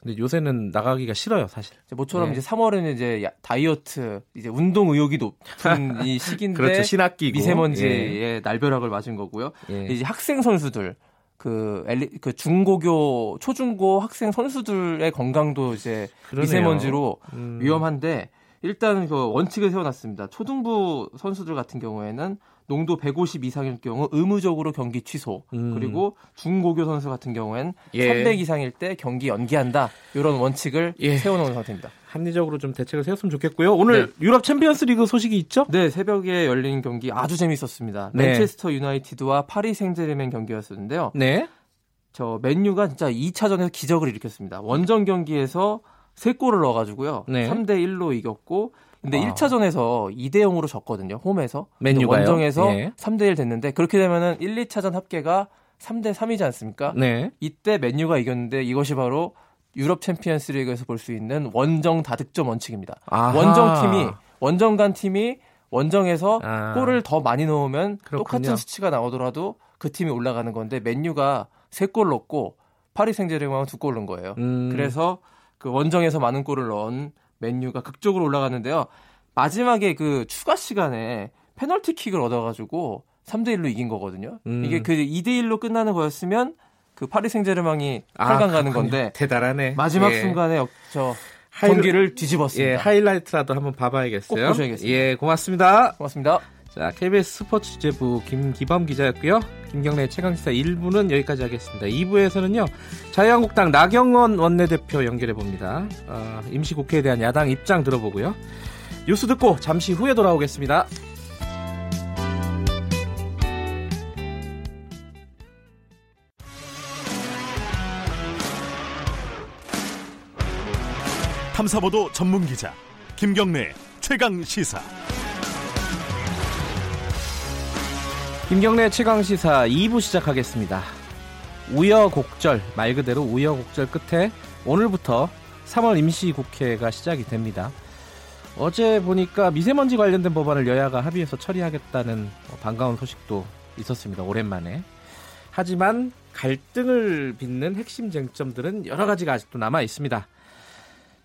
근데 요새는 나가기가 싫어요, 사실. 이제 모처럼 네. 이제 3월에는 이제 야- 다이어트 이제 운동 의욕이 높은 이 시기인데 그렇죠. 신학기고 미세먼지의 날벼락을 맞은 거고요. 예. 이제 학생 선수들 그, 엘리, 그 중고교 초중고 학생 선수들의 건강도 이제 그러네요. 미세먼지로 음. 위험한데 일단 그 원칙을 세워놨습니다. 초등부 선수들 같은 경우에는 농도 150 이상일 경우 의무적으로 경기 취소. 음. 그리고 중고교 선수 같은 경우엔 예. 300 이상일 때 경기 연기한다. 이런 원칙을 예. 세워놓은 상태입니다. 합리적으로 좀 대책을 세웠으면 좋겠고요. 오늘 유럽 챔피언스리그 소식이 있죠? 네, 새벽에 열린 경기 아주 재밌었습니다. 네. 맨체스터 유나이티드와 파리 생제르맹 경기였었는데요. 네. 저 맨유가 진짜 2차전에서 기적을 일으켰습니다. 원정 경기에서 3골을 넣어가지고요. 네. 3대 1로 이겼고, 근데 아. 1차전에서 2대 0으로 졌거든요. 홈에서. 맨유가요? 원정에서 예. 3대 1 됐는데 그렇게 되면은 1, 2차전 합계가 3대 3이지 않습니까? 네. 이때 맨유가 이겼는데 이것이 바로 유럽 챔피언스 리그에서 볼 수 있는 원정 다득점 원칙입니다. 아하. 원정 팀이 원정 간 팀이 원정에서 아. 골을 더 많이 넣으면 그렇군요. 똑같은 수치가 나오더라도 그 팀이 올라가는 건데 맨유가 3골 넣고 파리 생제르맹은 2골 넣은 거예요. 음. 그래서 그 원정에서 많은 골을 넣은 맨유가 극적으로 올라갔는데요. 마지막에 그 추가 시간에 페널티킥을 얻어가지고 3대 1로 이긴 거거든요. 음. 이게 그 2대 1로 끝나는 거였으면 그 파리 생제르맹이 아, 8강 가는 그렇군요. 건데 대단하네. 마지막 예. 순간에 역- 저 하이라- 경기를 예, 뒤집었습니다. 하이라이트라도 한번 봐봐야겠어요. 꼭 보셔야겠습니다. 예, 고맙습니다. 고맙습니다. 자, KBS 스포츠 취재부 김기범 기자였고요. 김경래 최강시사 1부는 여기까지 하겠습니다. 2부에서는요. 자유한국당 나경원 원내대표 연결해 봅니다. 어, 임시국회에 대한 야당 입장 들어보고요. 뉴스 듣고 잠시 후에 돌아오겠습니다. 탐사보도 전문 기자 김경래 최강 시사. 김경래 최강 시사 2부 시작하겠습니다. 우여곡절, 말 그대로 우여곡절 끝에 오늘부터 3월 임시국회가 시작이 됩니다. 어제 보니까 미세먼지 관련된 법안을 여야가 합의해서 처리하겠다는 어, 반가운 소식도 있었습니다. 오랜만에. 하지만 갈등을 빚는 핵심 쟁점들은 여러 가지가 아직도 남아 있습니다.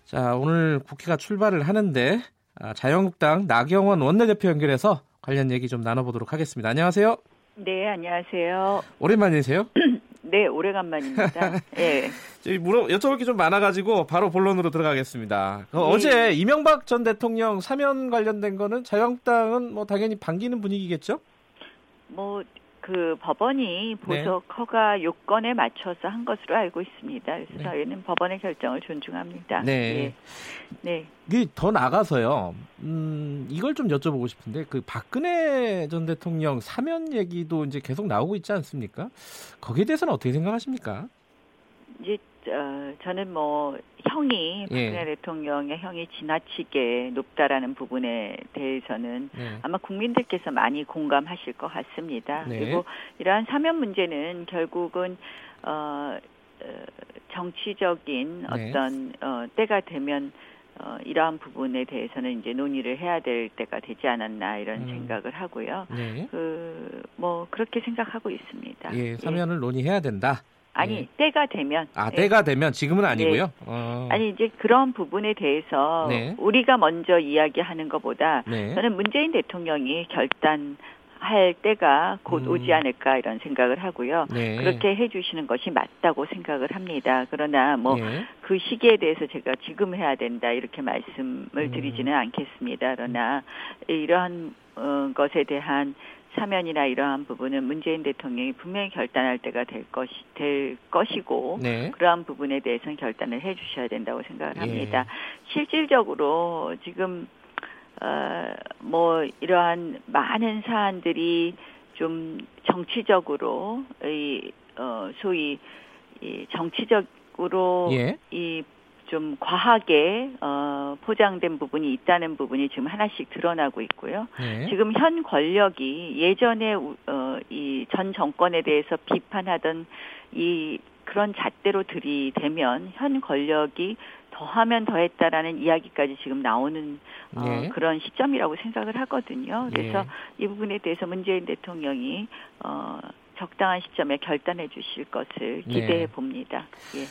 자, 오늘 국회가 출발을 하는데 아, 자유한국당 나경원 원내대표 연결해서 관련 얘기 좀 나눠보도록 하겠습니다. 안녕하세요. 네, 안녕하세요. 오랜만이세요? 네, 오래간만입니다. 예. 물어 여쭤볼 게 좀 많아가지고 바로 본론으로 들어가겠습니다. 그 네. 어제 이명박 전 대통령 사면 관련된 거는 자유한국당은 뭐 당연히 반기는 분위기겠죠? 뭐, 그 법원이 네. 보석 허가 요건에 맞춰서 한 것으로 알고 있습니다. 그래서 네. 저희는 법원의 결정을 존중합니다. 네. 예. 네. 이게 더 나가서요. 음, 이걸 좀 여쭤보고 싶은데 그 박근혜 전 대통령 사면 얘기도 이제 계속 나오고 있지 않습니까? 거기에 대해서는 어떻게 생각하십니까? 이제 어, 저는 뭐 형이 예. 박근혜 대통령의 형이 지나치게 높다라는 부분에 대해서는 네. 아마 국민들께서 많이 공감하실 것 같습니다. 네. 그리고 이러한 사면 문제는 결국은 어, 어, 정치적인 네. 어떤 어, 때가 되면 어, 이러한 부분에 대해서는 이제 논의를 해야 될 때가 되지 않았나 이런 음. 생각을 하고요. 네. 그뭐 그렇게 생각하고 있습니다. 예, 사면을 논의해야 된다. 아니 예. 때가 되면 아, 예. 때가 되면 지금은 아니고요. 어. 아니 이제 그런 부분에 대해서 네. 우리가 먼저 이야기하는 것보다 네. 저는 문재인 대통령이 결단 할 때가 곧 음. 오지 않을까 이런 생각을 하고요. 네. 그렇게 해주시는 것이 맞다고 생각을 합니다. 그러나 뭐그 예. 시기에 대해서 제가 지금 해야 된다 이렇게 말씀을 음. 드리지는 않겠습니다. 그러나 이러한 어, 것에 대한 사면이나 이러한 부분은 문재인 대통령이 분명히 결단할 때가 될 것이 될 것이고 네. 그러한 부분에 대해서는 결단을 해 주셔야 된다고 생각을 예. 합니다. 실질적으로 지금 어, 뭐 이러한 많은 사안들이 좀 정치적으로 이 어, 소위 이 정치적으로 예. 이 좀 과하게 어, 포장된 부분이 있다는 부분이 지금 하나씩 드러나고 있고요. 네. 지금 현 권력이 예전에 어, 이 전 정권에 대해서 비판하던 이 그런 잣대로 들이대면 현 권력이 더하면 더했다라는 이야기까지 지금 나오는 어, 예. 그런 시점이라고 생각을 하거든요. 그래서 예. 이 부분에 대해서 문재인 대통령이 어, 적당한 시점에 결단해 주실 것을 네. 기대해 봅니다. 예.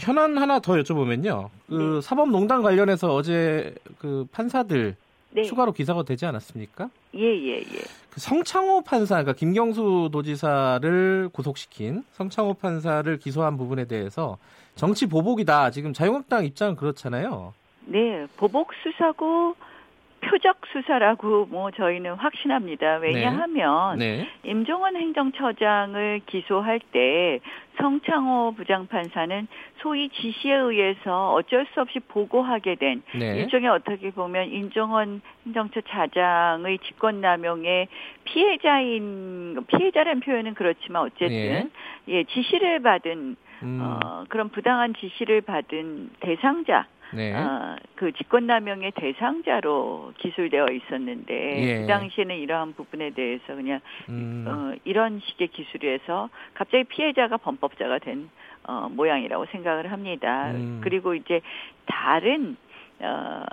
현안 하나 더 여쭤보면요. 그 네. 사법농단 관련해서 어제 그 판사들 네. 추가로 기사가 되지 않았습니까? 예, 예, 예. 그 성창호 판사, 그러니까 김경수 도지사를 구속시킨 성창호 판사를 기소한 부분에 대해서 정치 보복이다. 지금 자유한국당 입장은 그렇잖아요. 네, 보복 수사고 표적 수사라고 뭐 저희는 확신합니다. 왜냐하면 네. 임종원 행정처장을 기소할 때 성창호 부장판사는 소위 지시에 의해서 어쩔 수 없이 보고하게 된 네. 일종의 어떻게 보면 임종원 행정처 차장의 직권남용의 피해자인 피해자라는 표현은 그렇지만 어쨌든 예, 지시를 받은 음, 어, 그런 부당한 지시를 받은 대상자 네. 어, 그 직권남용의 대상자로 기술되어 있었는데 예. 그 당시에는 이러한 부분에 대해서 그냥 음, 어, 이런 식의 기술에서 갑자기 피해자가 범법자가 된 어, 모양이라고 생각을 합니다. 음. 그리고 이제 다른 어,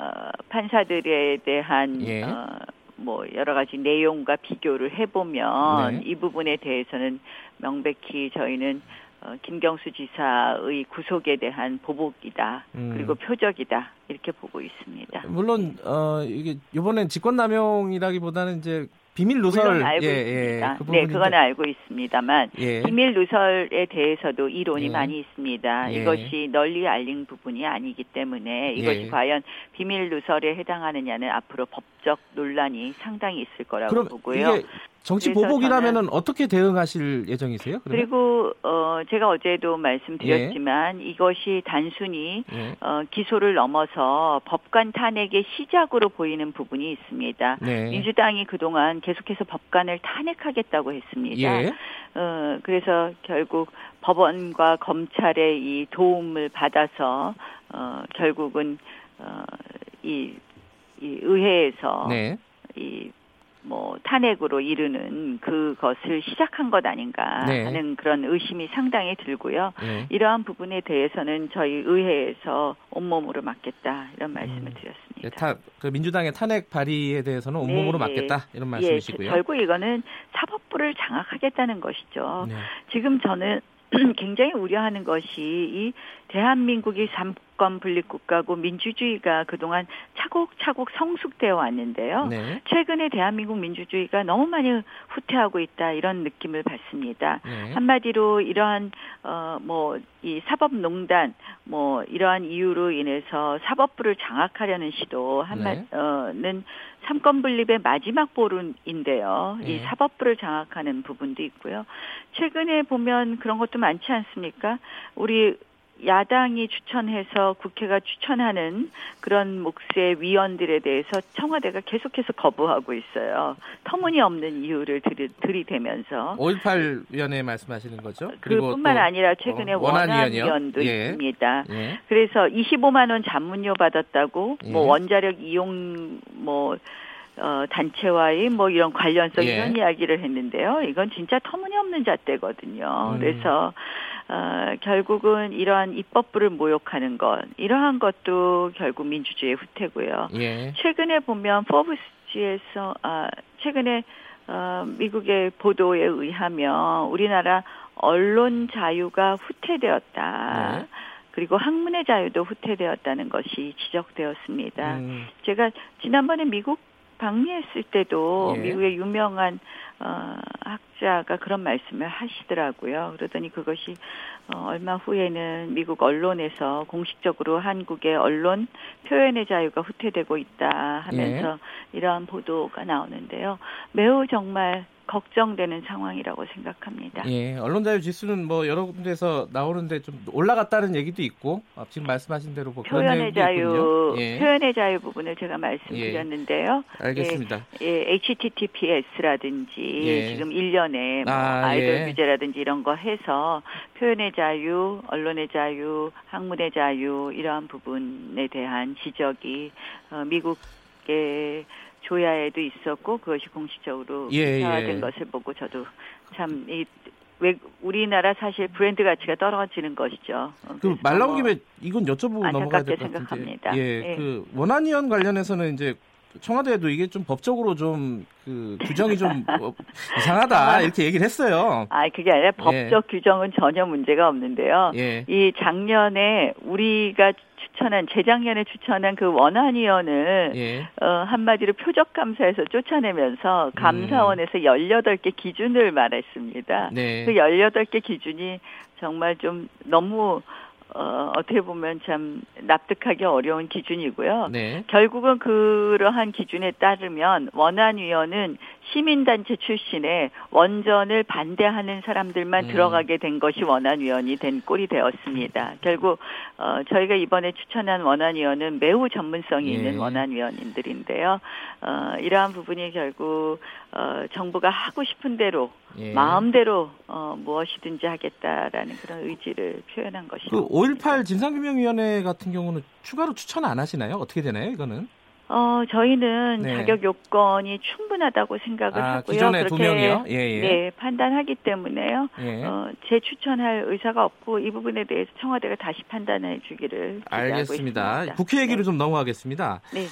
판사들에 대한 예. 어, 뭐 여러 가지 내용과 비교를 해보면 네. 이 부분에 대해서는 명백히 저희는 어, 김경수 지사의 구속에 대한 보복이다 음. 그리고 표적이다 이렇게 보고 있습니다. 물론 어 이게 이번엔 직권남용이라기보다는 이제 비밀 누설 알고 예, 있습니다. 예, 그 네, 그건 알고 있습니다만 예. 비밀 누설에 대해서도 이론이 예. 많이 있습니다. 예. 이것이 널리 알린 부분이 아니기 때문에 이것이 예. 과연 비밀 누설에 해당하느냐는 앞으로 법적 논란이 상당히 있을 거라고 보고요. 정치 그래서 보복이라면은 어떻게 대응하실 예정이세요? 그러면? 그리고 어 제가 어제도 말씀드렸지만 이것이 단순히 예. 어 기소를 넘어서 법관 탄핵의 시작으로 보이는 부분이 있습니다. 네. 민주당이 그동안 계속해서 법관을 탄핵하겠다고 했습니다. 예. 어, 그래서 결국 법원과 검찰의 이 도움을 받아서 어, 결국은 어, 이, 이 의회에서 네. 이 뭐 탄핵으로 이르는 그것을 시작한 것 아닌가 네. 하는 그런 의심이 상당히 들고요. 예. 이러한 부분에 대해서는 저희 의회에서 온몸으로 막겠다 이런 말씀을 음. 드렸습니다. 예, 타, 그 민주당의 탄핵 발의에 대해서는 네, 온몸으로 예. 맞겠다 이런 예, 말씀이시고요. 결국 이거는 사법부를 장악하겠다는 것이죠. 네. 지금 저는 굉장히 우려하는 것이 이 대한민국이 삼 권 분립 국가고 민주주의가 그동안 차곡차곡 성숙되어 왔는데요. 네. 최근에 대한민국 민주주의가 너무 많이 후퇴하고 있다 이런 느낌을 받습니다. 네. 한마디로 이러한 어 뭐 이 사법농단 뭐 이러한 이유로 인해서 사법부를 장악하려는 시도 네. 한마는 삼권 분립의 마지막 보루인데요. 이 네. 사법부를 장악하는 부분도 있고요. 최근에 보면 그런 것도 많지 않습니까? 우리 야당이 추천해서 국회가 추천하는 그런 몫의 위원들에 대해서 청와대가 계속해서 거부하고 있어요. 터무니없는 이유를 들이, 들이대면서 5.18 위원회 말씀하시는 거죠? 그뿐만 또, 아니라 최근에 어, 원안위원이요? 원안 위원도 예. 있습니다. 예. 그래서 25만 원 잔문료 받았다고 예. 뭐 원자력 이용 뭐 어, 단체와의 뭐 이런 관련성 예. 이런 이야기를 했는데요. 이건 진짜 터무니없는 잣대거든요. 음. 그래서 어, 결국은 이러한 입법부를 모욕하는 것 이러한 것도 결국 민주주의의 후퇴고요. 예. 최근에 보면 포브스지에서 아 최근에 어, 미국의 보도에 의하면 우리나라 언론 자유가 후퇴되었다. 네. 그리고 학문의 자유도 후퇴되었다는 것이 지적되었습니다. 음, 제가 지난번에 미국 방미했을 때도 예. 미국의 유명한 어, 학자가 그런 말씀을 하시더라고요. 그러더니 그것이 어, 얼마 후에는 미국 언론에서 공식적으로 한국의 언론 표현의 자유가 후퇴되고 있다 하면서 예. 이러한 보도가 나오는데요. 매우 정말 걱정되는 상황이라고 생각합니다. 예. 언론 자유 지수는 뭐 여러 군데서 나오는데 좀 올라갔다는 얘기도 있고 아, 지금 말씀하신 대로 뭐 표현의 자유. 예. 표현의 자유 부분을 제가 말씀드렸는데요. 알겠습니다. 예, HTTPS라든지 예. 지금 1년에 뭐 아, 아, 이돌 예. 규제라든지 이런 거 해서 표현의 자유, 언론의 자유, 학문의 자유 이러한 부분에 대한 지적이 어, 미국의 조야에도 있었고 그것이 공식적으로 예, 기사화된 예. 것을 보고 저도 참이 왜 우리나라 사실 브랜드 가치가 떨어지는 것이죠. 어, 그 그래서 말 나온 뭐 김에 이건 여쭤보고 넘어가야 될 것 같은데. 예, 예. 그 원안위원 관련해서는 이제 청와대에도 이게 좀 법적으로 좀 그 규정이 좀 어, 이상하다 이렇게 얘기를 했어요. 아, 그게 아니라 예. 법적 규정은 전혀 문제가 없는데요. 예. 이 작년에 우리가 추천한 재작년에 추천한 그 원안 위원을 예. 어, 한마디로 표적 감사에서 쫓아내면서 감사원에서 18개 기준을 말했습니다. 음. 네. 그 18개 기준이 정말 좀 너무 어, 어떻게 보면 참 납득하기 어려운 기준이고요. 네. 결국은 그러한 기준에 따르면 원안위원은 시민단체 출신의 원전을 반대하는 사람들만 음. 들어가게 된 것이 원안위원이 된 꼴이 되었습니다. 결국 어, 저희가 이번에 추천한 원안위원은 매우 전문성이 예. 있는 원안위원님들인데요. 어, 이러한 부분이 결국 어, 정부가 하고 싶은 대로 예. 마음대로 어, 무엇이든지 하겠다라는 그런 의지를 표현한 것이죠. 그5.18 진상규명위원회 같은 경우는 추가로 추천 안 하시나요? 어떻게 되나요, 이거는? 어, 저희는 네. 자격 요건이 충분하다고 생각을 아, 하고요. 기존에 두 그렇게, 명이요? 예, 예. 네, 판단하기 때문에요. 예. 어, 재추천할 의사가 없고 이 부분에 대해서 청와대가 다시 판단해 주기를 알겠습니다. 국회 얘기로 네. 좀 넘어가겠습니다. 네.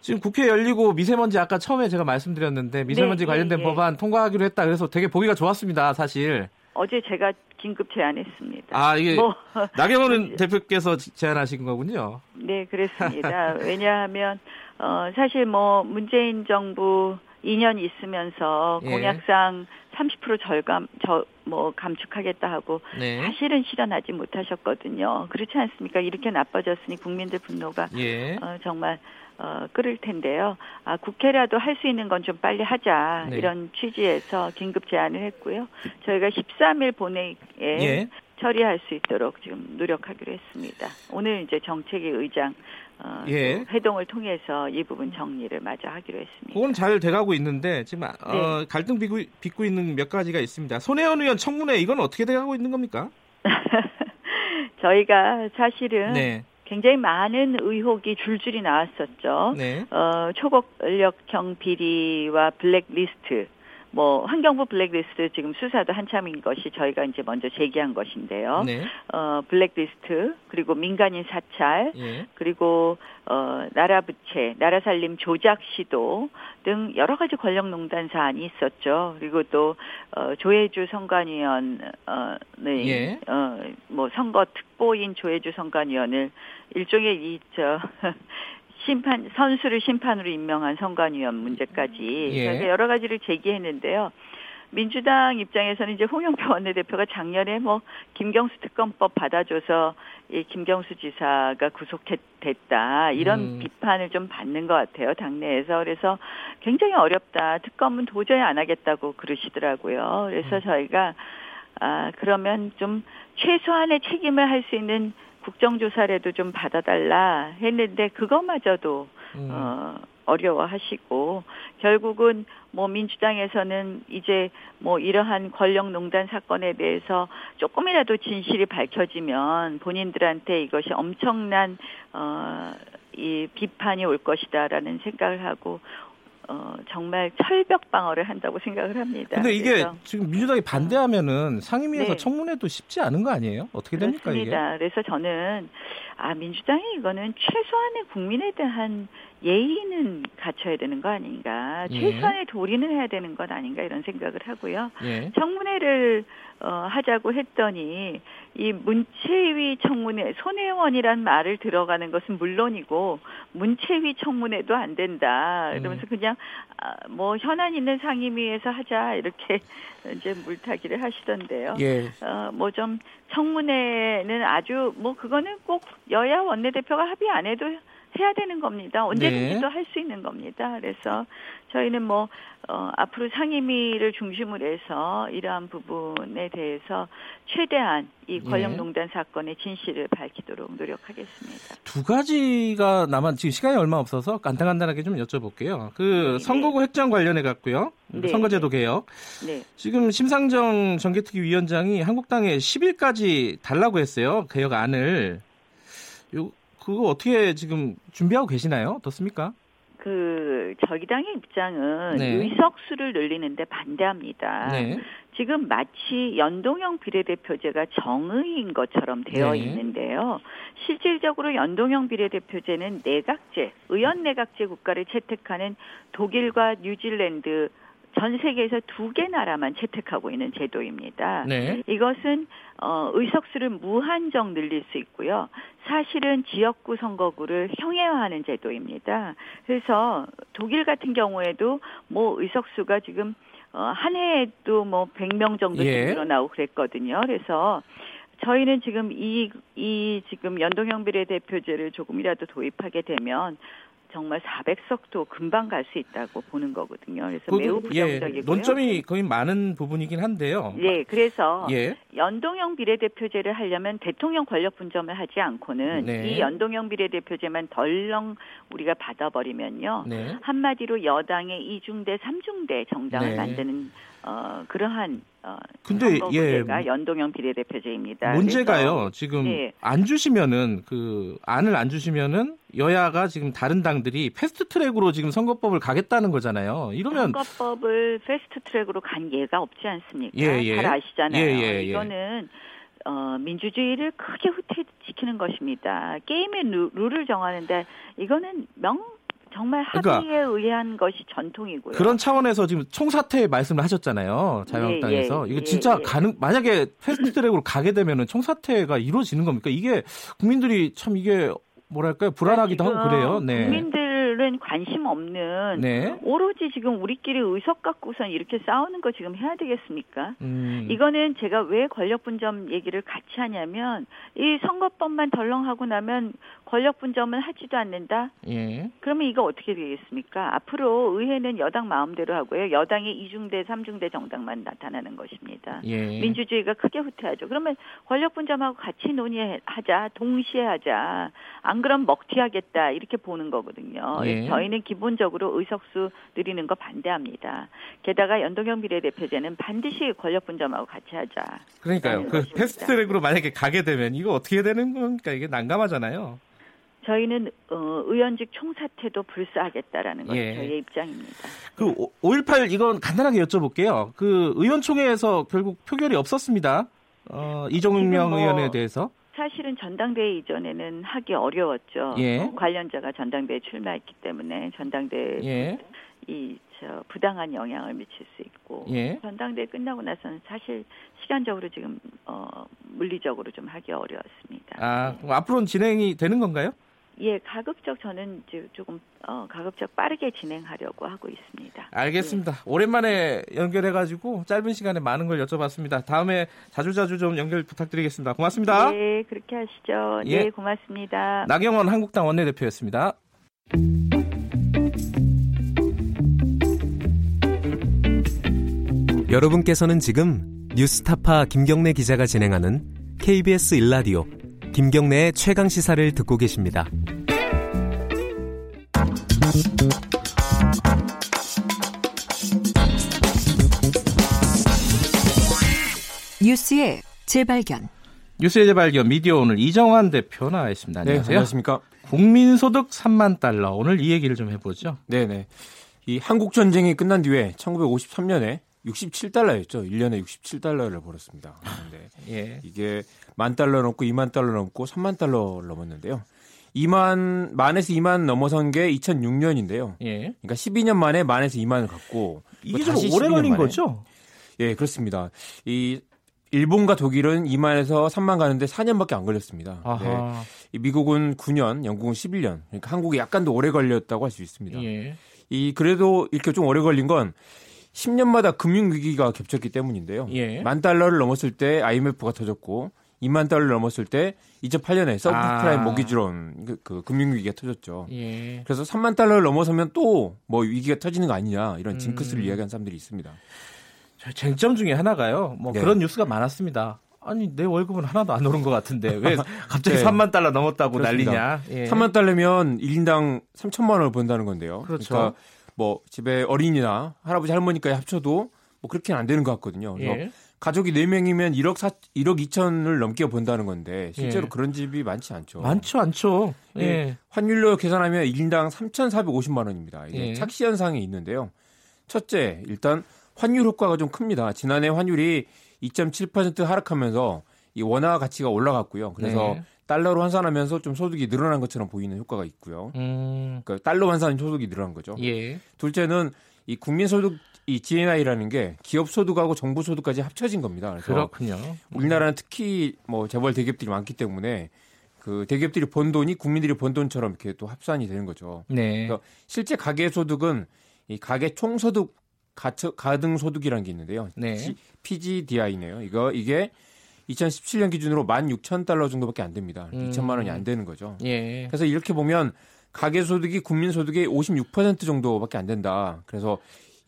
지금 국회 열리고 미세먼지 아까 처음에 제가 말씀드렸는데 미세먼지 네, 관련된 예, 예. 법안 통과하기로 했다. 그래서 되게 보기가 좋았습니다. 사실. 어제 제가 긴급 제안했습니다. 아 이게 뭐, 나경원 대표께서 제안하신 거군요. 네, 그렇습니다. 왜냐하면 어, 사실 뭐 문재인 정부 2년 있으면서 예. 공약상 30% 절감 저 뭐 감축하겠다 하고 네. 사실은 실현하지 못하셨거든요. 그렇지 않습니까? 이렇게 나빠졌으니 국민들 분노가 예. 어, 정말 어, 끓을 텐데요. 아, 국회라도 할 수 있는 건 좀 빨리 하자. 네. 이런 취지에서 긴급 제안을 했고요. 저희가 13일 본회의에 예. 처리할 수 있도록 지금 노력하기로 했습니다. 오늘 이제 정책위 의장 어, 예. 또 회동을 통해서 이 부분 정리를 마저 하기로 했습니다. 그건 잘 돼가고 있는데 지금 어, 네. 갈등 빚고, 빚고 있는 몇 가지가 있습니다. 손혜원 의원 청문회 이건 어떻게 돼가고 있는 겁니까? 저희가 사실은 네. 굉장히 많은 의혹이 줄줄이 나왔었죠. 네. 어, 초곡력형 비리와 블랙리스트, 뭐 환경부 블랙리스트 지금 수사도 한참인 것이 저희가 이제 먼저 제기한 것인데요. 네. 어, 블랙리스트 그리고 민간인 사찰 예. 그리고 어, 나라 부채, 나라 살림 조작 시도 등 여러 가지 권력농단 사안이 있었죠. 그리고 또 어, 조혜주 선관위원 어, 네, 예. 어, 뭐 선거 특보인 조혜주 선관위원을 일종의 이저 심판 선수를 심판으로 임명한 선관위원 문제까지 예. 여러 가지를 제기했는데요. 민주당 입장에서는 이제 홍영표 원내대표가 작년에 뭐 김경수 특검법 받아줘서 이 김경수 지사가 구속됐다 이런 음. 비판을 좀 받는 것 같아요 당내에서 그래서 굉장히 어렵다 특검은 도저히 안 하겠다고 그러시더라고요 그래서 음. 저희가 아 그러면 좀 최소한의 책임을 할 수 있는 국정조사라도 좀 받아달라 했는데 그것마저도 음. 어, 어려워하시고 결국은 뭐 민주당에서는 이제 뭐 이러한 권력농단 사건에 대해서 조금이라도 진실이 밝혀지면 본인들한테 이것이 엄청난 어 이 비판이 올 것이다라는 생각을 하고 어 정말 철벽 방어를 한다고 생각을 합니다. 근데 이게 그래서 지금 민주당이 반대하면은 상임위에서 네. 청문회도 쉽지 않은 거 아니에요? 어떻게 됩니까 이게? 그렇습니다. 그래서 저는 아 민주당이 이거는 최소한의 국민에 대한 예의는 갖춰야 되는 거 아닌가, 예. 최소한의 도리는 해야 되는 것 아닌가 이런 생각을 하고요. 예. 청문회를 어, 하자고 했더니 이 문체위 청문회 손혜원이란 말을 들어가는 것은 물론이고 문체위 청문회도 안 된다. 이러면서 음. 그냥 아, 뭐 현안 있는 상임위에서 하자 이렇게 이제 물타기를 하시던데요. 예. 어, 뭐 좀 청문회는 아주 뭐 그거는 꼭 여야 원내대표가 합의 안 해도 해야 되는 겁니다. 언제든지 네. 또할수 있는 겁니다. 그래서 저희는 뭐 어, 앞으로 상임위를 중심으로 해서 이러한 부분에 대해서 최대한 이 네. 권력농단 사건의 진실을 밝히도록 노력하겠습니다. 두 가지가 남아 지금 시간이 얼마 없어서 간단간단하게 좀 여쭤볼게요. 그 네, 선거구 획정 관련해 갖고요. 네. 선거제도 개혁. 네. 지금 심상정 정개특위 위원장이 한국당에 10일까지 달라고 했어요. 개혁안을. 요 그거 어떻게 지금 준비하고 계시나요? 어떻습니까? 그 저희 당의 입장은 네. 의석수를 늘리는데 반대합니다. 네. 지금 마치 연동형 비례대표제가 정의인 것처럼 되어 네. 있는데요. 실질적으로 연동형 비례대표제는 내각제, 의원 내각제 국가를 채택하는 독일과 뉴질랜드 전 세계에서 두 개 나라만 채택하고 있는 제도입니다. 네. 이것은 어, 의석수를 무한정 늘릴 수 있고요. 사실은 지역구 선거구를 형해화하는 제도입니다. 그래서 독일 같은 경우에도 뭐 의석수가 지금 어, 한 해에도 뭐 100명 정도 예. 늘어나고 그랬거든요. 그래서 저희는 지금 이, 이 지금 연동형 비례대표제를 조금이라도 도입하게 되면 정말 400석도 금방 갈 수 있다고 보는 거거든요. 그래서 그, 매우 예, 부정적이고요. 논점이 거의 많은 부분이긴 한데요. 예, 그래서 예. 연동형 비례대표제를 하려면 대통령 권력 분점을 하지 않고는 네. 이 연동형 비례대표제만 덜렁 우리가 받아버리면요. 네. 한마디로 여당의 이중대, 삼중대 정당을 네. 만드는 어, 그러한 어, 근데, 예. 연동형 비례대표제입니다. 문제가요. 그래서, 지금 예. 안 주시면은 그 안을 안 주시면은 여야가 지금 다른 당들이 패스트 트랙으로 지금 선거법을 가겠다는 거잖아요. 이러면 선거법을 패스트 트랙으로 간 예가 없지 않습니까? 예, 예. 잘 아시잖아요. 예, 예, 예. 이거는 어, 민주주의를 크게 후퇴시키는 것입니다. 게임의 루, 룰을 정하는데 이거는 명 정말 그러니까 합의에 의한 것이 전통이고요. 그런 차원에서 지금 총사퇴 말씀을 하셨잖아요. 자유한국당에서 예, 예, 이거 진짜 예. 가능 만약에 패스트트랙으로 가게 되면은 총사퇴가 이루어지는 겁니까? 이게 국민들이 참 이게 뭐랄까요 불안하기도 하고 그래요. 네. 국민들 은 관심 없는 네. 오로지 지금 우리끼리 의석 갖고선 이렇게 싸우는 거 지금 해야 되겠습니까? 음. 이거는 제가 왜 권력 분점 얘기를 같이 하냐면 이 선거법만 덜렁하고 나면 권력 분점은 하지도 않는다. 예. 그러면 이거 어떻게 되겠습니까? 앞으로 의회는 여당 마음대로 하고요. 여당이 이중대, 삼중대 정당만 나타나는 것입니다. 예. 민주주의가 크게 후퇴하죠. 그러면 권력 분점하고 같이 논의하자, 동시에 하자. 안 그럼 먹튀하겠다 이렇게 보는 거거든요. 예. 저희는 기본적으로 의석수 늘리는 거 반대합니다. 게다가 연동형 비례대표제는 반드시 권력 분점하고 같이 하자. 그러니까요. 그 것입니다. 패스트트랙으로 만약에 가게 되면 이거 어떻게 되는 겁니까? 이게 난감하잖아요. 저희는 어, 의원직 총사퇴도 불사하겠다라는 것이 예. 저희의 입장입니다. 그 5.18 이건 간단하게 여쭤볼게요. 그 의원총회에서 결국 표결이 없었습니다. 어, 이종명 뭐 의원에 대해서. 사실은 전당대회 이전에는 하기 어려웠죠. 예. 어, 관련자가 전당대회에 출마했기 때문에 전당대회 예. 이저 부당한 영향을 미칠 수 있고 예. 전당대회 끝나고 나서는 사실 시간적으로 지금 어 물리적으로 좀 하기 어려웠습니다. 아, 그럼 앞으로는 진행이 되는 건가요? 예, 가급적 저는 이제 조금 어 가급적 빠르게 진행하려고 하고 있습니다. 알겠습니다. 오랜만에 연결해 가지고 짧은 시간에 많은 걸 여쭤봤습니다. 다음에 자주자주 좀 연결 부탁드리겠습니다. 고맙습니다. 네, 그렇게 하시죠. 예. 네, 고맙습니다. 나경원 한국당 원내대표였습니다. 여러분께서는 지금 뉴스타파 김경래 기자가 진행하는 KBS 일라디오 김경래의 최강 시사를 듣고 계십니다. 뉴스의 재발견. 뉴스의 재발견 미디어 오늘 이정환 대표 나와 있습니다. 네, 안녕하세요. 안녕하십니까. 국민소득 3만 달러 오늘 이 얘기를 좀 해보죠. 네네. 이 한국 전쟁이 끝난 뒤에 1953년에 67달러였죠. 1년에 67달러를 벌었습니다. 그런데 예. 이게 만 달러 넘고 2만 달러 넘고 3만 달러 넘었는데요. 2만 만에서 2만 넘어선 게 2006년인데요. 예. 그러니까 12년 만에 만에서 2만을 갔고 이게 이거 좀 오래 12년 걸린. 거죠? 예, 그렇습니다. 이 일본과 독일은 2만에서 3만 가는데 4년밖에 안 걸렸습니다. 네. 아하. 이 미국은 9년, 영국은 11년. 그러니까 한국이 약간 더 오래 걸렸다고 할 수 있습니다. 예. 이 그래도 이렇게 좀 오래 걸린 건 10년마다 금융 위기가 겹쳤기 때문인데요. 예. 만 달러를 넘었을 때 IMF가 터졌고 2만 달러를 넘었을 때 2008년에 서브프라임 아. 모기지론 그, 그 금융 위기가 터졌죠. 예. 그래서 3만 달러를 넘어서면 또 뭐 위기가 터지는 거 아니냐 이런 징크스를 음. 이야기하는 사람들이 있습니다. 저 쟁점 중에 하나가요. 뭐 네. 그런 뉴스가 많았습니다. 아니 내 월급은 하나도 안 오른 것 같은데 왜 갑자기 네. 3만 달러 넘었다고 그렇습니다. 난리냐? 예. 3만 달러면 1인당 3천만 원을 번다는 건데요. 그렇죠. 러니까 뭐 집에 어린이나 할아버지 할머니까지 합쳐도 뭐 그렇게는 안 되는 것 같거든요. 그래서 예. 가족이 4명이면 1억 4, 1억 2천을 넘게 번다는 건데 실제로 예. 그런 집이 많지 않죠. 많죠, 않죠. 예. 예. 환율로 계산하면 1인당 3,450만 원입니다. 이게 예. 착시 현상이 있는데요. 첫째, 일단 환율 효과가 좀 큽니다. 지난해 환율이 2.7% 하락하면서 이 원화 가치가 올라갔고요. 그래서 네. 달러로 환산하면서 좀 소득이 늘어난 것처럼 보이는 효과가 있고요. 음. 그러니까 달러 환산 소득이 늘어난 거죠. 예. 둘째는 이 국민소득 이 GNI라는 게 기업 소득하고 정부 소득까지 합쳐진 겁니다. 그래서 그렇군요. 우리나라는 특히 뭐 재벌 대기업들이 많기 때문에 그 대기업들이 번 돈이 국민들이 번 돈처럼 이렇게 또 합산이 되는 거죠. 네. 그래서 실제 가계 소득은 이 가계 총소득 가처, 가등 소득이라는 게 있는데요. 네. PGDI네요. 이거 이게 2017년 기준으로 16,000달러 정도밖에 안 됩니다. 음. 2천만 원이 안 되는 거죠. 예. 그래서 이렇게 보면 가계 소득이 국민 소득의 56% 정도밖에 안 된다. 그래서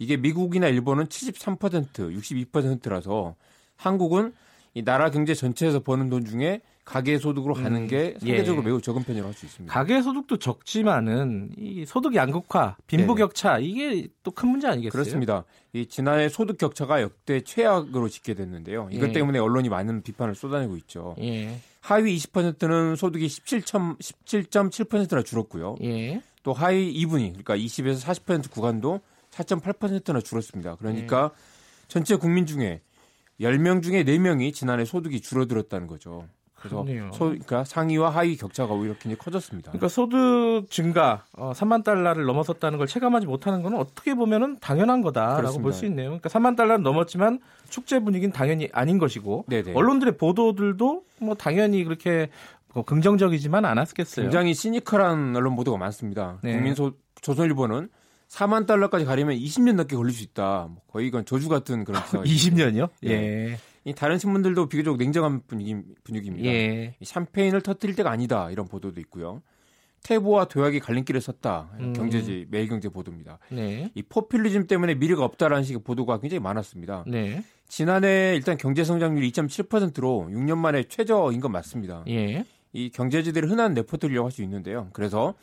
이게 미국이나 일본은 73%, 62%라서 한국은 이 나라 경제 전체에서 버는 돈 중에 가계 소득으로 가는 음, 게 상대적으로 예. 매우 적은 편이라고 할 수 있습니다. 가계 소득도 적지만은 이 소득 양극화, 빈부 네네. 격차 이게 또 큰 문제 아니겠어요? 그렇습니다. 이 지난해 소득 격차가 역대 최악으로 집계됐는데요. 이것 예. 때문에 언론이 많은 비판을 쏟아내고 있죠. 예. 하위 20%는 소득이 17점 17.7%나 줄었고요. 예. 또 하위 2분위 그러니까 20에서 40% 구간도 4.8%나 줄었습니다. 그러니까 전체 국민 중에 10명 중에 4명이 지난해 소득이 줄어들었다는 거죠. 그래서. 소, 그러니까 상위와 하위 격차가 오히려 굉장히 커졌습니다. 그러니까 소득 증가 어, 3만 달러를 넘어섰다는 걸 체감하지 못하는 건 어떻게 보면은 당연한 거다라고. 볼 수 있네요. 그러니까 3만 달러는 넘었지만 축제 분위기는 당연히 아닌 것이고 네네. 언론들의 보도들도 뭐 당연히 그렇게 뭐 긍정적이지만 않았겠어요. 굉장히 시니컬한 언론 보도가 많습니다. 네. 국민 소 조선일보는 4만 달러까지 가려면 20년 넘게 걸릴 수 있다. 뭐 거의 이건 저주 같은 그런 기사가 20년이요? 네. 예. 이 다른 신문들도 비교적 냉정한 분위기, 분위기입니다. 예. 이 샴페인을 터뜨릴 때가 아니다 이런 보도도 있고요. 태보와 도약이 갈림길에 섰다. 음. 경제지 매일경제 보도입니다. 네. 이 포퓰리즘 때문에 미래가 없다라는 식의 보도가 굉장히 많았습니다. 네. 지난해 일단 경제 성장률이 2.7%로 6년 만에 최저인 건 맞습니다. 예. 이 경제지들이 흔한 레포트라고 할수 있는데요. 그래서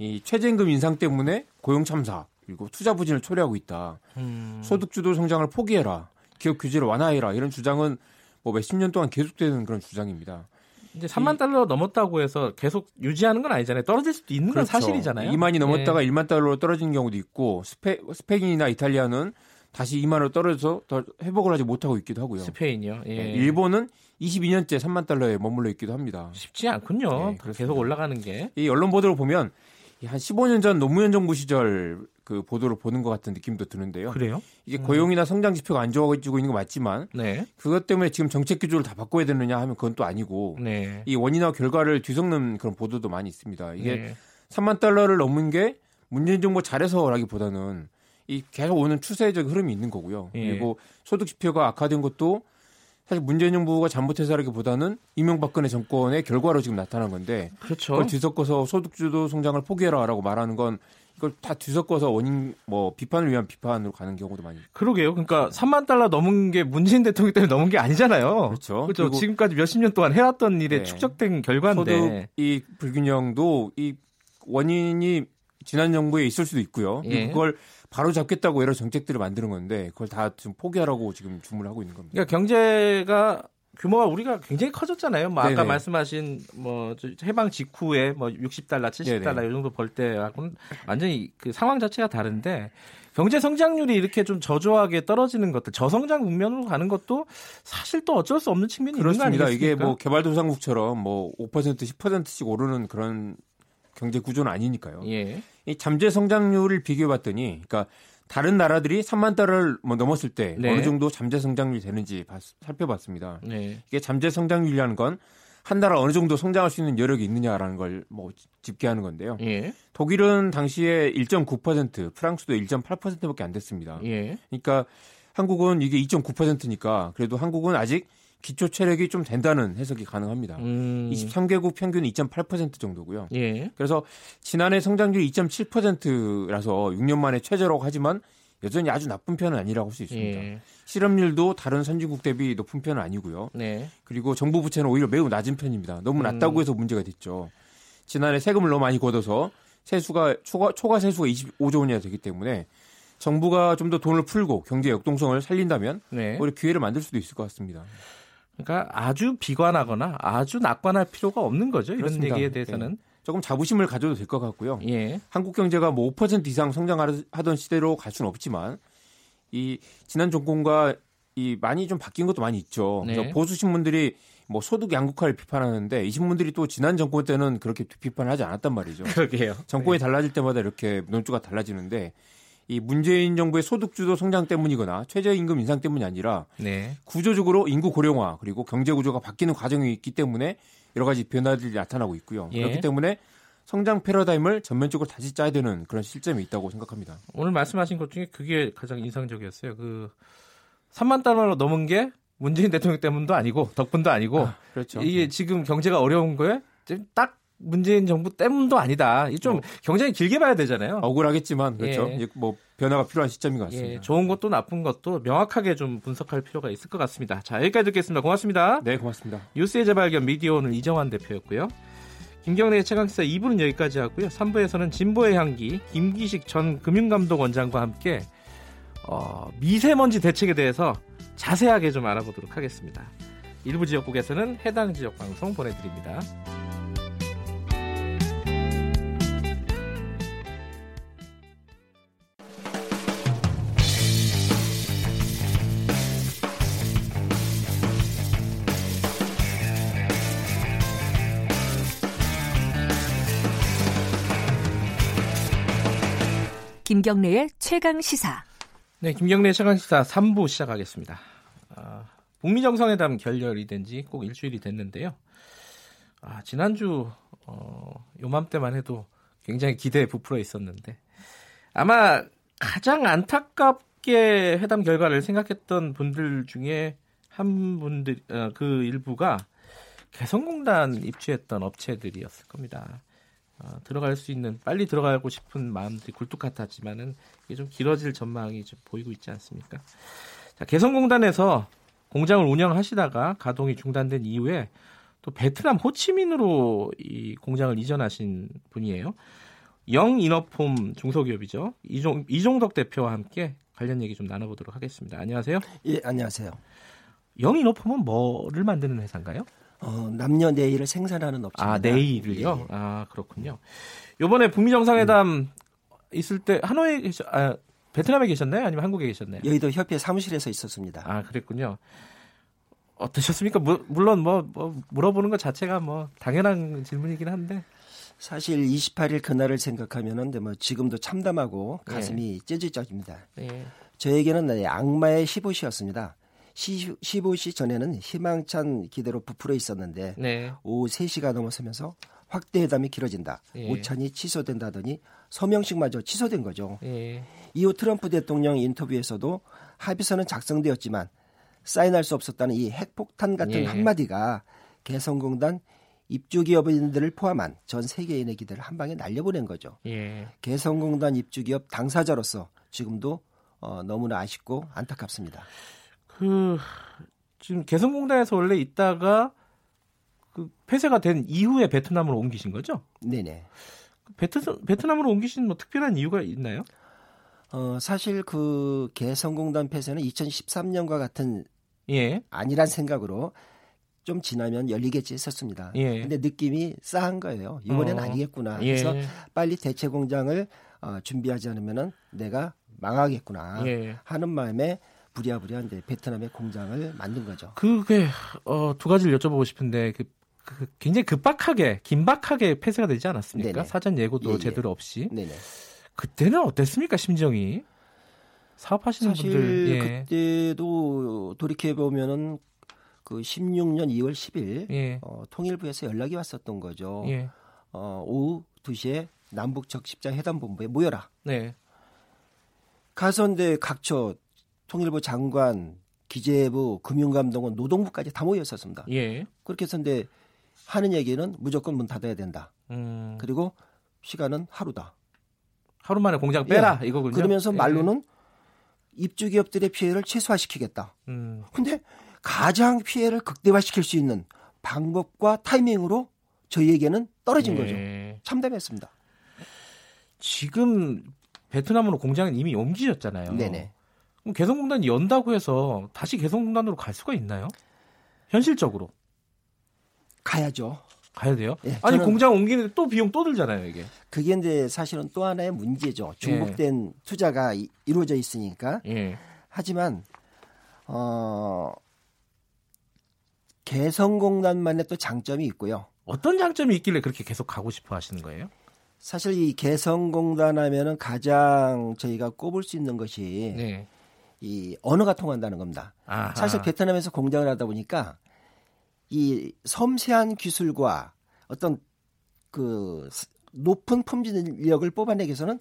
이 최저임금 인상 때문에 고용 참사 그리고 투자 부진을 초래하고 있다. 음. 소득주도 성장을 포기해라. 기업 규제를 완화해라. 이런 주장은 뭐 몇십 년 동안 계속되는 그런 주장입니다. 이제 3만 달러 넘었다고 해서 계속 유지하는 건 아니잖아요. 떨어질 수도 있는 건 사실이잖아요. 2만이 예. 넘었다가 1만 달러로 떨어지는 경우도 있고 스페, 스페인이나 이탈리아는 다시 2만으로 떨어져서 더 회복을 하지 못하고 있기도 하고요. 스페인이요. 예. 네, 일본은 22년째 3만 달러에 머물러 있기도 합니다. 쉽지 않군요. 네. 계속 올라가는 게. 이 언론 보도를 보면 이 한 15년 전 노무현 정부 시절 그 보도를 보는 것 같은 느낌도 드는데요. 그래요? 이게 고용이나 성장 지표가 안 좋아지고 있는 거 맞지만 네. 그것 때문에 지금 정책 기조를 다 바꿔야 되느냐 하면 그건 또 아니고 네. 이 원인과 결과를 뒤섞는 그런 보도도 많이 있습니다. 이게 네. 3만 달러를 넘은 게 문재인 정부 잘해서라기보다는 이 계속 오는 추세적 흐름이 있는 거고요. 예. 그리고 소득 지표가 악화된 것도 사실 문재인 정부가 잘못해서라기보다는 이명박근혜 정권의 결과로 지금 나타난 건데 그렇죠. 그걸 뒤섞어서 소득주도 성장을 포기해라라고 말하는 건 이걸 다 뒤섞어서 원인 뭐 비판을 위한 비판으로 가는 경우도 많이 그러게요. 그러니까 3만 달러 넘은 게 문재인 대통령 때문에 넘은 게 아니잖아요. 그렇죠. 그렇죠. 지금까지 몇십 년 동안 해왔던 일에 네. 축적된 결과인데. 이 불균형도 이 원인이 지난 정부에 있을 수도 있고요. 예. 그걸 바로 잡겠다고 여러 정책들을 만드는 건데 그걸 다 지금 포기하라고 지금 주문을 하고 있는 겁니다. 그러니까 경제가 규모가 우리가 굉장히 커졌잖아요. 뭐 아까 네네. 말씀하신 뭐 저- 해방 직후에 뭐 60달러, 70달러 네네. 이 정도 벌 때하고는 완전히 그 상황 자체가 다른데 경제 성장률이 이렇게 좀 저조하게 떨어지는 것들, 저성장 국면으로 가는 것도 사실 또 어쩔 수 없는 측면이 있는 거 그렇습니다. 아니겠습니까? 이게 뭐 개발도상국처럼 뭐 5% 10%씩 오르는 그런 경제 구조는 아니니까요. 예. 이 잠재 성장률을 비교해 봤더니 그러니까 다른 나라들이 3만 달러를 뭐 넘었을 때 네. 어느 정도 잠재 성장률이 되는지 봤- 살펴봤습니다. 네. 이게 잠재 성장률이라는 건 한 나라 어느 정도 성장할 수 있는 여력이 있느냐라는 걸 뭐 집계하는 건데요. 예. 독일은 당시에 1.9%, 프랑스도 1.8%밖에 안 됐습니다. 예. 그러니까 한국은 이게 2.9%니까 그래도 한국은 아직 기초 체력이 좀 된다는 해석이 가능합니다. 음. 23개국 평균 2.8% 정도고요. 예. 그래서 지난해 성장률 2.7%라서 6년 만에 최저라고 하지만 여전히 아주 나쁜 편은 아니라고 할 수 있습니다. 예. 실업률도 다른 선진국 대비 높은 편은 아니고요. 네. 그리고 정부 부채는 오히려 매우 낮은 편입니다. 너무 낮다고 음. 해서 문제가 됐죠. 지난해 세금을 너무 많이 걷어서 세수가 초과, 초과 세수가 25조 원이나 되기 때문에 정부가 좀 더 돈을 풀고 경제 역동성을 살린다면 네. 오히려 기회를 만들 수도 있을 것 같습니다. 그러니까 아주 비관하거나 아주 낙관할 필요가 없는 거죠. 이런 그렇습니다. 얘기에 대해서는. 조금 자부심을 가져도 될 것 같고요. 예. 한국 경제가 뭐 5% 이상 성장하던 시대로 갈 수는 없지만 이 지난 정권과 이 많이 좀 바뀐 것도 많이 있죠. 네. 보수 신문들이 뭐 소득 양극화를 비판하는데 이 신문들이 또 지난 정권 때는 그렇게 비판을 하지 않았단 말이죠. 그러게요. 정권이 달라질 때마다 이렇게 논조가 달라지는데 이 문재인 정부의 소득주도 성장 때문이거나 최저임금 인상 때문이 아니라 네. 구조적으로 인구 고령화 그리고 경제 구조가 바뀌는 과정이 있기 때문에 여러 가지 변화들이 나타나고 있고요. 예. 그렇기 때문에 성장 패러다임을 전면적으로 다시 짜야 되는 그런 실점이 있다고 생각합니다. 오늘 말씀하신 것 중에 그게 가장 인상적이었어요. 그 3만 달러 넘은 게 문재인 대통령 때문도 아니고 덕분도 아니고 그렇죠. 이게 지금 경제가 어려운 거에 딱 문재인 정부 때문도 아니다. 이좀 어. 굉장히 길게 봐야 되잖아요. 억울하겠지만 그렇죠. 예. 뭐 변화가 필요한 시점인 것 같습니다. 예, 좋은 것도 나쁜 것도 명확하게 좀 분석할 필요가 있을 것 같습니다. 자, 여기까지 듣겠습니다. 고맙습니다. 네, 고맙습니다. 뉴스의 재발견 미디어 오늘 이정환 대표였고요. 김경래의 최강기사 2부는 여기까지 하고요. 3부에서는 진보의 향기 김기식 전 금융감독원장과 함께 어, 미세먼지 대책에 대해서 자세하게 좀 알아보도록 하겠습니다. 일부 지역국에서는 해당 지역 방송 보내드립니다. 김경래의 최강 시사. 네, 김경래 최강 시사 3부 시작하겠습니다. 아, 북미 정상회담 결렬이 된 지 꼭 일주일이 됐는데요. 아, 지난주 어, 요맘때만 해도 굉장히 기대에 부풀어 있었는데 아마 가장 안타깝게 회담 결과를 생각했던 분들 중에 한 분들 어, 그 일부가 개성공단 입주했던 업체들이었을 겁니다. 어, 들어갈 수 있는 빨리 들어가고 싶은 마음들이 굴뚝 같았지만은 이게 좀 길어질 전망이 좀 보이고 있지 않습니까? 자, 개성공단에서 공장을 운영하시다가 가동이 중단된 이후에 또 베트남 호치민으로 이 공장을 이전하신 분이에요. 영인업홈 중소기업이죠. 이종, 이종덕 대표와 함께 관련 얘기 좀 나눠보도록 하겠습니다. 안녕하세요. 예, 안녕하세요. 영인업홈은 뭐를 만드는 회사인가요? 어, 남녀 네일을 생산하는 업체입니다. 아, 네일을요? 예. 아, 그렇군요. 요번에 북미 정상회담 음. 있을 때 하노이에 계셨, 아, 베트남에 계셨나요? 아니면 한국에 계셨나요? 여의도 협회 사무실에서 있었습니다. 아, 그랬군요. 어떠셨습니까? 무, 물론 뭐, 뭐 물어보는 것 자체가 뭐 당연한 질문이긴 한데 사실 28일 그날을 생각하면은 뭐 지금도 참담하고 가슴이 네. 찢어져집니다. 네. 저에게는 악마의 15시였습니다. 15시 전에는 희망찬 기대로 부풀어 있었는데 네. 오후 3시가 넘어서면서 확대 회담이 길어진다. 예. 오찬이 취소된다더니 서명식마저 취소된 거죠. 예. 이후 트럼프 대통령 인터뷰에서도 합의서는 작성되었지만 사인할 수 없었다는 이 핵폭탄 같은 예. 한마디가 개성공단 입주 기업인들을 포함한 전 세계인의 기대를 한 방에 날려보낸 거죠. 예. 개성공단 입주 기업 당사자로서 지금도 어, 너무나 아쉽고 안타깝습니다. 그 지금 개성공단에서 원래 있다가 그 폐쇄가 된 이후에 베트남으로 옮기신 거죠? 네네. 베트, 베트남으로 옮기신 뭐 특별한 이유가 있나요? 어, 사실 그 개성공단 폐쇄는 2013년과 같은 예. 아니란 생각으로 좀 지나면 열리겠지 했었습니다. 예. 근데 느낌이 싸한 거예요. 이번엔 어. 아니겠구나. 예. 그래서 빨리 대체 공장을 어, 준비하지 않으면은 내가 망하겠구나 예. 하는 마음에 부랴부랴 이제 베트남에 공장을 만든 거죠. 그게 어, 두 가지를 여쭤보고 싶은데 그, 그 굉장히 급박하게 긴박하게 폐쇄가 되지 않았습니까? 네네. 사전 예고도 예, 예. 제대로 없이. 네네. 그때는 어땠습니까 심정이? 사업하시는 사실 분들 예. 그때도 돌이켜 보면은 그 16년 2월 10일 예. 어, 통일부에서 연락이 왔었던 거죠. 예. 어, 오후 2시에 남북 적십자 회담 본부에 모여라. 네. 가선대 각처 통일부 장관, 기재부, 금융감독원, 노동부까지 다 모였었습니다. 예. 그렇게 해서 근데 하는 얘기는 무조건 문 닫아야 된다. 음. 그리고 시간은 하루다. 하루 만에 공장 빼라 예. 이거군요. 그러면서 예. 말로는 입주 기업들의 피해를 최소화시키겠다. 음. 근데 가장 피해를 극대화시킬 수 있는 방법과 타이밍으로 저희에게는 떨어진 예. 거죠. 참담했습니다. 지금 베트남으로 공장은 이미 옮기셨잖아요. 네네. 그럼 개성공단이 연다고 해서 다시 개성공단으로 갈 수가 있나요? 현실적으로 가야죠. 가야 돼요? 예, 아니 공장 옮기는데 또 비용 또 들잖아요 이게. 그게 이제 사실은 또 하나의 문제죠. 중복된 예. 투자가 이, 루어져 있으니까. 예. 하지만 어 개성공단만의 또 장점이 있고요. 어떤 장점이 있길래 그렇게 계속 가고 싶어 하시는 거예요? 사실 이 개성공단 하면은 가장 저희가 꼽을 수 있는 것이 네. 이 언어가 통한다는 겁니다. 아하. 사실 베트남에서 공장을 하다 보니까 이 섬세한 기술과 어떤 그 높은 품질력을 뽑아내기 위해서는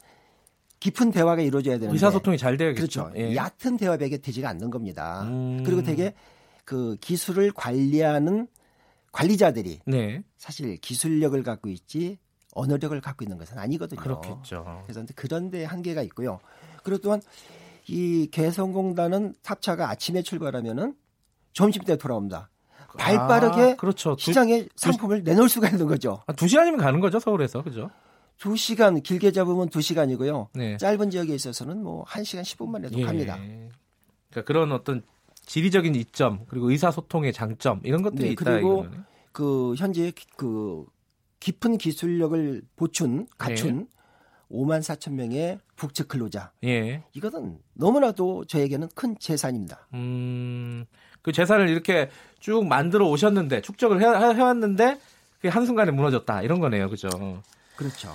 깊은 대화가 이루어져야 되는데 의사소통이 잘 되야겠죠. 그렇죠. 예. 얕은 대화백에 되지가 않는 겁니다. 음. 그리고 되게 그 기술을 관리하는 관리자들이 네. 사실 기술력을 갖고 있지 언어력을 갖고 있는 것은 아니거든요. 그렇겠죠. 그래서 그런데 한계가 있고요. 그리고 또한 이 개성공단은 탑차가 아침에 출발하면은 점심 때 돌아옵니다. 발 빠르게 아, 그렇죠. 시장에 두, 상품을 두, 내놓을 수가 있는 거죠. 아, 두 시간이면 가는 거죠 서울에서 그죠? 두 시간 길게 잡으면 두 시간이고요. 네. 짧은 지역에 있어서는 뭐한 시간 10분만 해도 예. 갑니다. 그러니까 그런 어떤 지리적인 이점 그리고 의사소통의 장점 이런 것들이 네, 있다 그리고 이거는. 그 현재 그 깊은 기술력을 보춘 갖춘 네. 5만 4천 명의 북측 근로자. 예. 이것은 너무나도 저에게는 큰 재산입니다. 음, 그 재산을 이렇게 쭉 만들어 오셨는데 축적을 해, 해왔는데 그게 한순간에 무너졌다 이런 거네요, 그죠? 그렇죠.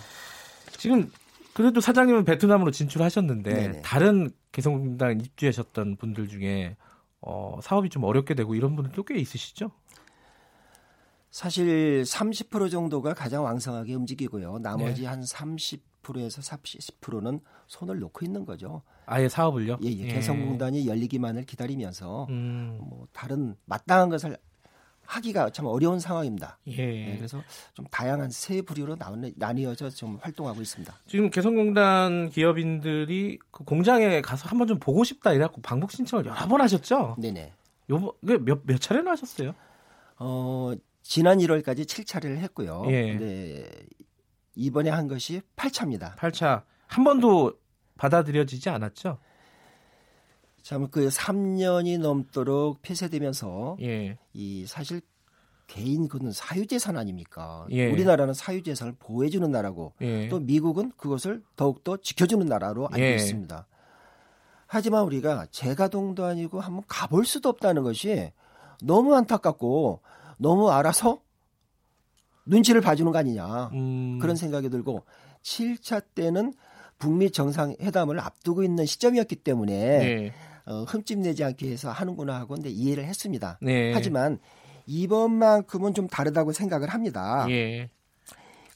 지금 그래도 사장님은 베트남으로 진출하셨는데 네네. 다른 개성공단 입주하셨던 분들 중에 어, 사업이 좀 어렵게 되고 이런 분들도 꽤 있으시죠? 사실 30% 정도가 가장 왕성하게 움직이고요. 나머지 네. 한30% 에서 40%는 손을 놓고 있는 거죠. 아예 사업을요? 예, 예. 개성공단이 열리기만을 기다리면서 음. 뭐 다른 마땅한 것을 하기가 참 어려운 상황입니다. 예. 네, 그래서 좀 다양한 세 부류로 나뉘어져 좀 활동하고 있습니다. 지금 개성공단 기업인들이 그 공장에 가서 한번 좀 보고 싶다 이래갖고 방북 신청을 여러 번 하셨죠? 네네. 요번 몇, 몇 차례나 하셨어요? 어, 지난 1월까지 7차례를 했고요. 예. 네. 이번에 한 것이 8차입니다. 8차. 한 번도 받아들여지지 않았죠? 참 그 3년이 넘도록 폐쇄되면서 예. 이 사실 개인 그는 사유재산 아닙니까? 예. 우리나라는 사유재산을 보호해주는 나라고 예. 또 미국은 그것을 더욱더 지켜주는 나라로 알고 예. 있습니다. 하지만 우리가 재가동도 아니고 한번 가볼 수도 없다는 것이 너무 안타깝고 너무 알아서 눈치를 봐주는 거 아니냐 음. 그런 생각이 들고 7차 때는 북미 정상회담을 앞두고 있는 시점이었기 때문에 네. 어, 흠집 내지 않게 해서 하는구나 하고 근데 이해를 했습니다. 네. 하지만 이번만큼은 좀 다르다고 생각을 합니다. 예.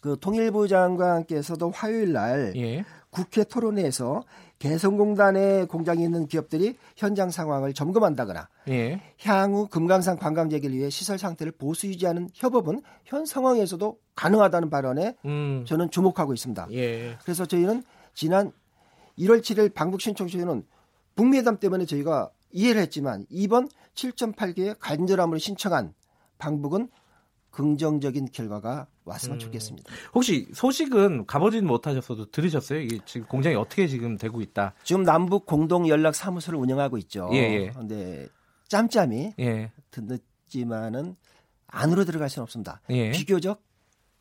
그 통일부 장관께서도 화요일 날 예. 국회 토론회에서 개성공단에 공장이 있는 기업들이 현장 상황을 점검한다거나 예. 향후 금강산 관광 재개를 위해 시설 상태를 보수 유지하는 협업은 현 상황에서도 가능하다는 발언에 음. 저는 주목하고 있습니다. 예. 그래서 저희는 지난 1월 7일 방북 신청 시에는 북미회담 때문에 저희가 이해를 했지만 이번 7.8개의 간절함으로 신청한 방북은 긍정적인 결과가 왔으면 음. 좋겠습니다. 혹시 소식은 가보진 못하셨어도 들으셨어요? 이게 지금 공장이 어떻게 지금 되고 있다? 지금 남북 공동 연락 사무소를 운영하고 있죠. 예, 예. 근데 짬짬이 예. 듣지만은 안으로 들어갈 수는 없습니다. 예. 비교적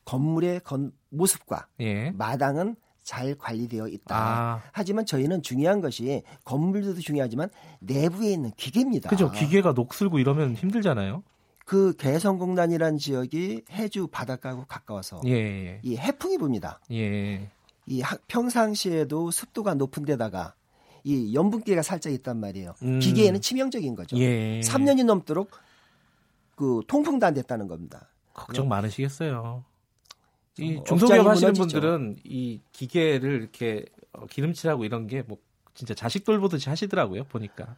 건물의 건, 모습과 예. 마당은 잘 관리되어 있다. 아. 하지만 저희는 중요한 것이 건물도 중요하지만 내부에 있는 기계입니다. 그죠. 기계가 녹슬고 이러면 힘들잖아요. 그 개성공단이란 지역이 해주 바닷가하고 가까워서 예, 예. 이 해풍이 붑니다. 예. 이 평상시에도 습도가 높은 데다가 이 염분기가 살짝 있단 말이에요. 음. 기계에는 치명적인 거죠. 예. 3년이 넘도록 그 통풍도 안 됐다는 겁니다. 걱정 많으시겠어요. 이 중소기업 하시는 무너지죠. 분들은 이 기계를 이렇게 어, 기름칠하고 이런 게 뭐 진짜 자식 돌보듯이 하시더라고요 보니까.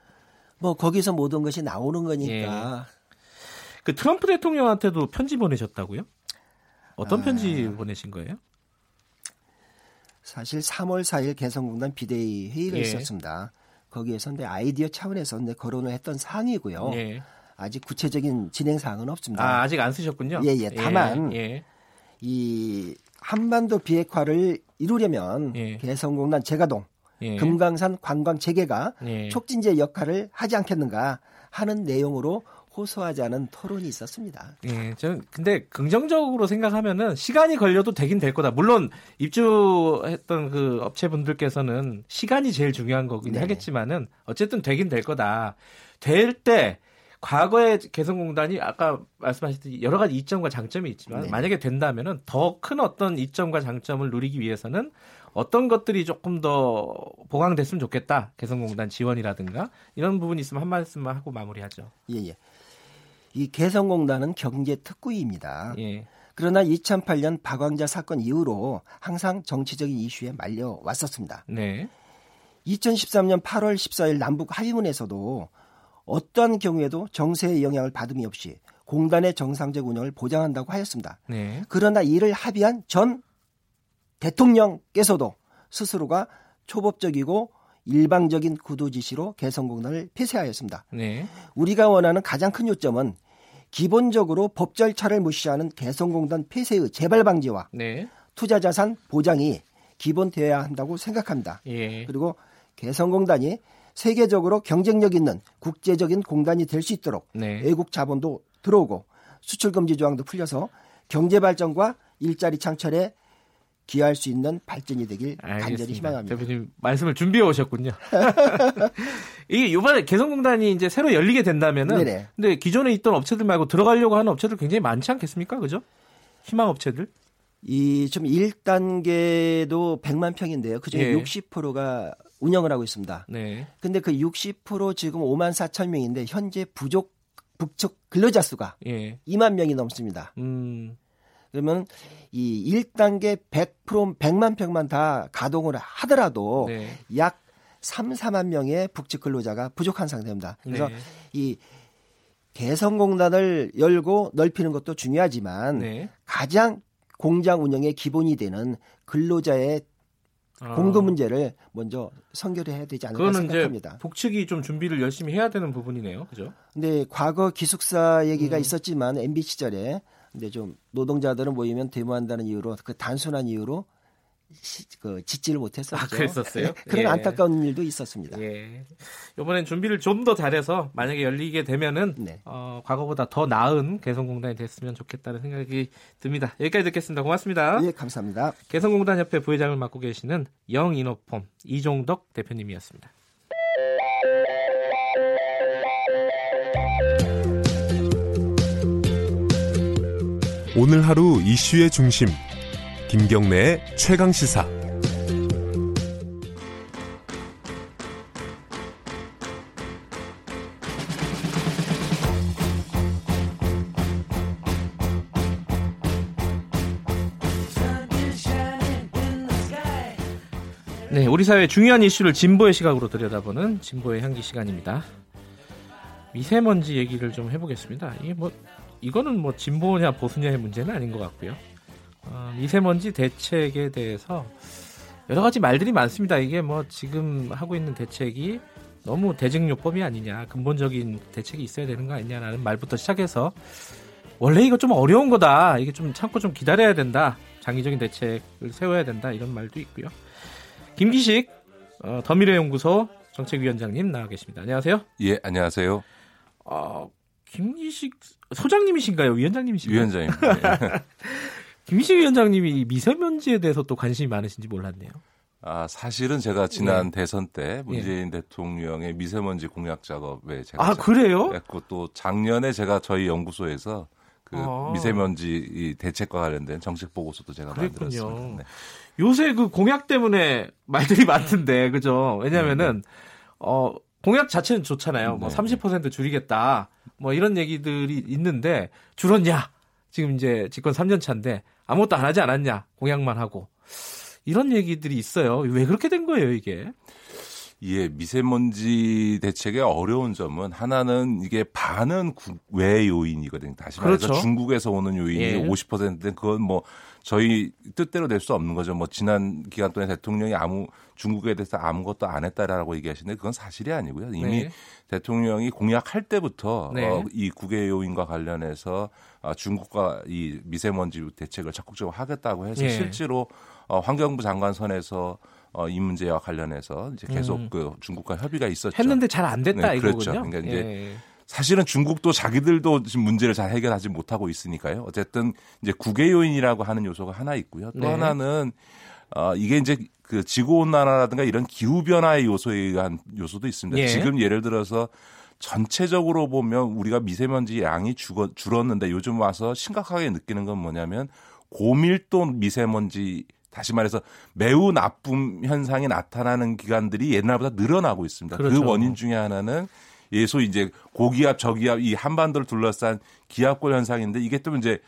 뭐 거기서 모든 것이 나오는 거니까. 예. 그 트럼프 대통령한테도 편지 보내셨다고요? 어떤 아... 편지 보내신 거예요? 사실 3월 4일 개성공단 비대위 회의를 예. 있었습니다. 거기에서 내 아이디어 차원에서 내 거론을 했던 사항이고요. 예. 아직 구체적인 진행 사항은 없습니다. 아, 아직 안 쓰셨군요. 예, 예. 다만 예. 이 한반도 비핵화를 이루려면 예. 개성공단 재가동, 예. 금강산 관광 재개가 예. 촉진제 역할을 하지 않겠는가 하는 내용으로 호소하자는 토론이 있었습니다. 예, 저는 근데 긍정적으로 생각하면은 시간이 걸려도 되긴 될 거다. 물론 입주했던 그 업체분들께서는 시간이 제일 중요한 거긴 네. 하겠지만은 어쨌든 되긴 될 거다. 될 때 과거의 개성공단이 아까 말씀하셨듯이 여러 가지 이점과 장점이 있지만 네. 만약에 된다면은 더 큰 어떤 이점과 장점을 누리기 위해서는 어떤 것들이 조금 더 보강됐으면 좋겠다. 개성공단 지원이라든가 이런 부분이 있으면 한 말씀만 하고 마무리하죠. 예, 예. 이 개성공단은 경제 특구입니다. 예. 그러나 2008년 박광자 사건 이후로 항상 정치적인 이슈에 말려 왔었습니다. 네. 2013년 8월 14일 남북 하위문에서도 어떠한 경우에도 정세의 영향을 받음이 없이 공단의 정상적 운영을 보장한다고 하였습니다. 네. 그러나 이를 합의한 전 대통령께서도 스스로가 초법적이고 일방적인 구도 지시로 개성공단을 폐쇄하였습니다. 네. 우리가 원하는 가장 큰 요점은 기본적으로 법 절차를 무시하는 개성공단 폐쇄의 재발 방지와 네. 투자 자산 보장이 기본되어야 한다고 생각합니다. 예. 그리고 개성공단이 세계적으로 경쟁력 있는 국제적인 공단이 될 수 있도록 네. 외국 자본도 들어오고 수출 금지 조항도 풀려서 경제 발전과 일자리 창출에 기여할 수 있는 발전이 되길 알겠습니다. 간절히 희망합니다. 대표님 말씀을 준비해 오셨군요. 이게 이번에 개성공단이 이제 새로 열리게 된다면은 네네. 근데 기존에 있던 업체들 말고 들어가려고 하는 업체들 굉장히 많지 않겠습니까? 그죠? 희망 업체들? 이 좀 1단계도 100만 평인데요. 그중에 예. 60%가 운영을 하고 있습니다. 네. 근데 그 60% 지금 5만 4천 명인데 현재 부족 북쪽 근로자 수가 예. 2만 명이 넘습니다. 음. 그러면 이 1단계 100% 100만 평만 다 가동을 하더라도 네. 약 3, 4만 명의 북측 근로자가 부족한 상태입니다. 그래서 네. 이 개성공단을 열고 넓히는 것도 중요하지만 네. 가장 공장 운영의 기본이 되는 근로자의 아. 공급 문제를 먼저 선결해야 되지 않을까 생각합니다. 이제 북측이 좀 준비를 열심히 해야 되는 부분이네요. 그죠? 근데 과거 기숙사 얘기가 음. 있었지만 MB 시절에 근데 좀 노동자들은 모이면 데모한다는 이유로 그 단순한 이유로 시, 그 짓지를 못했었죠. 아, 그랬었어요? 그런 예. 안타까운 일도 있었습니다. 예. 이번엔 준비를 좀 더 잘해서 만약에 열리게 되면은 네. 어, 과거보다 더 나은 개성공단이 됐으면 좋겠다는 생각이 듭니다. 여기까지 듣겠습니다. 고맙습니다. 예, 감사합니다. 개성공단 협회 부회장을 맡고 계시는 영인호폼 이종덕 대표님이었습니다. 오늘 하루 이슈의 중심 김경래의 최강 시사 네, 우리 사회의 중요한 이슈를 진보의 시각으로 들여다보는 진보의 향기 시간입니다. 미세먼지 얘기를 좀 해보겠습니다. 이게 뭐 이거는 뭐 진보냐 보수냐의 문제는 아닌 것 같고요. 어, 미세먼지 대책에 대해서 여러 가지 말들이 많습니다. 이게 뭐 지금 하고 있는 대책이 너무 대증요법이 아니냐, 근본적인 대책이 있어야 되는 거 아니냐라는 말부터 시작해서 원래 이거 좀 어려운 거다. 이게 좀 참고 좀 기다려야 된다. 장기적인 대책을 세워야 된다. 이런 말도 있고요. 김기식 어, 더미래연구소 정책위원장님 나와 계십니다. 안녕하세요. 예, 안녕하세요. 어, 김기식 소장님이신가요? 위원장님이신가요? 위원장입니다. 김기식 위원장님이 이 미세먼지에 대해서 또 관심이 많으신지 몰랐네요. 아, 사실은 제가 지난 예. 대선 때 문재인 대통령의 미세먼지 공약 작업에 제가 아, 그래요? 했고 또 작년에 제가 저희 연구소에서 그 아. 미세먼지 이 대책과 관련된 정책 보고서도 제가 그랬군요. 만들었습니다. 네. 요새 그 공약 때문에 말들이 많던데, 그죠? 왜냐면은, 어, 공약 자체는 좋잖아요. 뭐 네. 30% 줄이겠다. 뭐 이런 얘기들이 있는데, 줄었냐? 지금 이제 집권 3년 차인데, 아무것도 안 하지 않았냐? 공약만 하고. 이런 얘기들이 있어요. 왜 그렇게 된 거예요, 이게? 예, 미세먼지 대책의 어려운 점은 하나는 이게 반은 국외 요인이거든요. 다시 말해서 그렇죠. 중국에서 오는 요인이 예. 50%인데 그건 뭐 저희 뜻대로 낼수 없는 거죠. 뭐 지난 기간 동안 대통령이 아무 중국에 대해서 아무것도 안 했다라고 얘기하시는데 그건 사실이 아니고요. 이미 네. 대통령이 공약할 때부터 네. 어, 이 국외 요인과 관련해서 어, 중국과 이 미세먼지 대책을 적극적으로 하겠다고 해서 예. 실제로 어, 환경부 장관 선에서 어, 이 문제와 관련해서 이제 계속 음. 그 중국과 협의가 있었죠. 했는데 잘 안 됐다, 네, 이거군요. 그렇죠. 그러니까 이제 예. 사실은 중국도 자기들도 지금 문제를 잘 해결하지 못하고 있으니까요. 어쨌든 이제 국외 요인이라고 하는 요소가 하나 있고요. 또 네. 하나는 어 이게 이제 그 지구 온난화라든가 이런 기후 변화의 요소에 의한 요소도 있습니다. 예. 지금 예를 들어서 전체적으로 보면 우리가 미세먼지 양이 죽어, 줄었는데 요즘 와서 심각하게 느끼는 건 뭐냐면 고밀도 미세먼지 다시 말해서 매우 나쁨 현상이 나타나는 기간들이 옛날보다 늘어나고 있습니다. 그렇죠. 그 원인 중에 하나는 예소 이제 고기압 저기압 이 한반도를 둘러싼 기압골 현상인데 이게 또 이제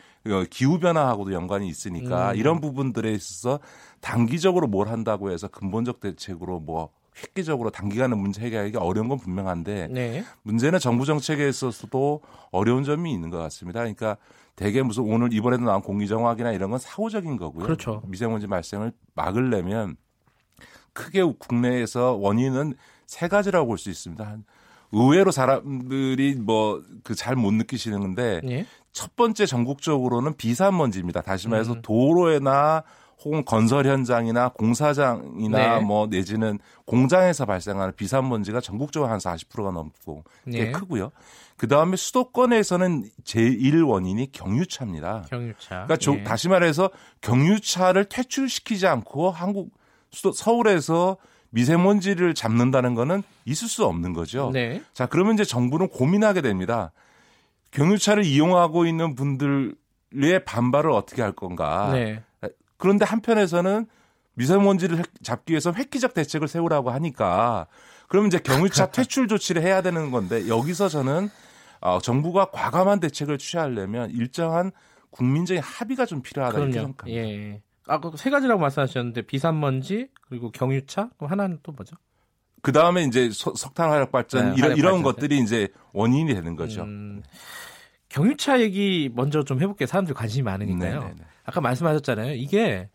기후 변화하고도 연관이 있으니까 음. 이런 부분들에 있어서 단기적으로 뭘 한다고 해서 근본적 대책으로 뭐 획기적으로 단기간에 문제 해결하기 어려운 건 분명한데 네. 문제는 정부 정책에 있어서도 어려운 점이 있는 것 같습니다. 그러니까 대개 무슨 오늘 이번에도 나온 공기정화기나 이런 건 사후적인 거고요. 그렇죠. 미세먼지 발생을 막으려면 크게 국내에서 원인은 세 가지라고 볼 수 있습니다. 한 의외로 사람들이 뭐 그 잘 못 느끼시는데 예. 첫 번째 전국적으로는 비산먼지입니다. 다시 말해서 음. 도로에나 혹은 건설 현장이나 공사장이나 네. 뭐 내지는 공장에서 발생하는 비산먼지가 전국적으로 한 40%가 넘고 꽤 네. 크고요. 그 다음에 수도권에서는 제1 원인이 경유차입니다. 경유차. 그러니까 조- 예. 다시 말해서 경유차를 퇴출시키지 않고 한국 수도 서울에서 미세먼지를 잡는다는 거는 있을 수 없는 거죠. 네. 자, 그러면 이제 정부는 고민하게 됩니다. 경유차를 이용하고 있는 분들의 반발을 어떻게 할 건가? 네. 그런데 한편에서는 미세먼지를 잡기 위해서 획기적 대책을 세우라고 하니까 그러면 이제 경유차 퇴출 조치를 해야 되는 건데 여기서 저는 어, 정부가 과감한 대책을 취하려면 일정한 국민적인 합의가 좀 필요하다 이렇게 생각합니다. 예. 아까 세 가지라고 말씀하셨는데 비산먼지 그리고 경유차 그럼 하나는 또 뭐죠? 그 다음에 이제 석탄 화력 발전 네, 이런 이런 발전. 것들이 이제 원인이 되는 거죠. 음, 경유차 얘기 먼저 좀 해볼게요. 사람들이 관심이 많으니까요. 네네네. 아까 말씀하셨잖아요. 이게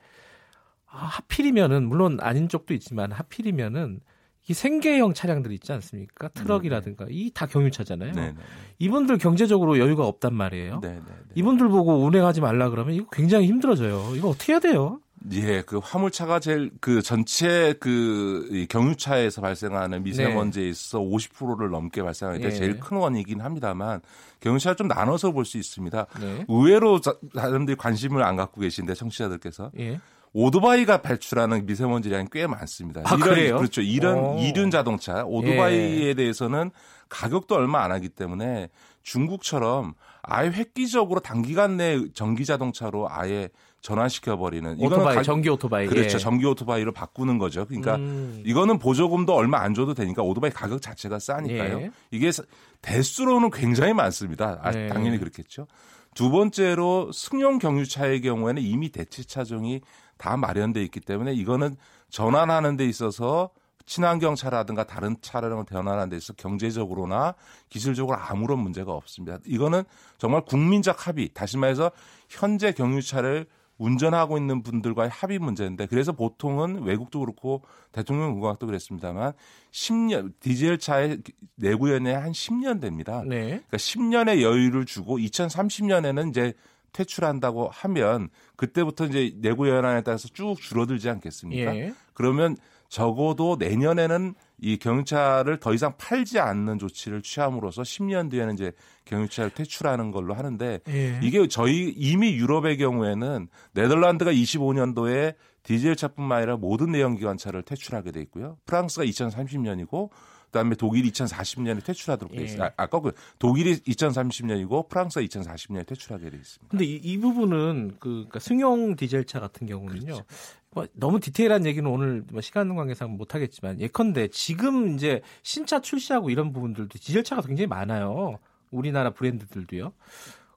아, 하필이면은 물론 아닌 쪽도 있지만 하필이면은 이 생계형 차량들 있지 않습니까? 트럭이라든가 이 다 경유차잖아요. 네네. 이분들 경제적으로 여유가 없단 말이에요. 네네. 이분들 보고 운행하지 말라 그러면 이거 굉장히 힘들어져요. 이거 어떻게 해야 돼요? 예, 그 화물차가 제일 그 전체 그이 경유차에서 발생하는 미세먼지에 있어 50%를 넘게 발생하기 때문에 예. 제일 큰 원인이긴 합니다만 경유차를 좀 나눠서 볼 수 있습니다. 네. 의외로 자- 사람들이 관심을 안 갖고 계신데 청취자들께서 예. 오토바이가 발출하는 미세먼지량이 꽤 많습니다. 아, 그래요? 그렇죠. 이런 오. 이륜 자동차 오토바이에 대해서는 가격도 얼마 안 하기 때문에 중국처럼 아예 획기적으로 단기간 내에 전기 자동차로 아예 전환시켜 버리는 오토바이, 전기 오토바이. 그렇죠. 예. 전기 오토바이로 바꾸는 거죠. 그러니까 음. 이거는 보조금도 얼마 안 줘도 되니까 오토바이 가격 자체가 싸니까요. 예. 이게 사- 대수로는 굉장히 많습니다. 아, 네. 당연히 그렇겠죠. 두 번째로 승용 경유차의 경우에는 이미 대체 차종이 다 마련돼 있기 때문에 이거는 전환하는 데 있어서 친환경 차라든가 다른 차량을 전환하는 데 있어서 경제적으로나 기술적으로 아무런 문제가 없습니다. 이거는 정말 국민적 합의, 다시 말해서 현재 경유차를 운전하고 있는 분들과의 합의 문제인데 그래서 보통은 외국도 그렇고 대통령 의학도 그랬습니다만 10년 디젤 차의 내구 연에 한 10년 됩니다. 네. 그러니까 10년의 여유를 주고 2030년에는 이제 퇴출한다고 하면 그때부터 이제 내구 연한에 따라서 쭉 줄어들지 않겠습니까? 예. 그러면 적어도 내년에는 이 경유차를 더 이상 팔지 않는 조치를 취함으로써 10년 뒤에는 이제 경유차를 퇴출하는 걸로 하는데 예. 이게 저희 이미 유럽의 경우에는 네덜란드가 25년도에 디젤차뿐만 아니라 모든 내연기관차를 퇴출하게 돼 있고요. 프랑스가 2030년이고 그다음에 독일이 2040년에 퇴출하도록 돼 있어요. 예. 아, 아까 그 독일이 2030년이고 프랑스가 2040년에 퇴출하게 돼 있습니다. 근데 이, 이 부분은 그 그러니까 승용 디젤차 같은 경우는요. 그렇죠. 뭐 너무 디테일한 얘기는 오늘 뭐 시간 관계상 못 하겠지만 예컨대 지금 이제 신차 출시하고 이런 부분들도 디젤차가 굉장히 많아요. 우리나라 브랜드들도요.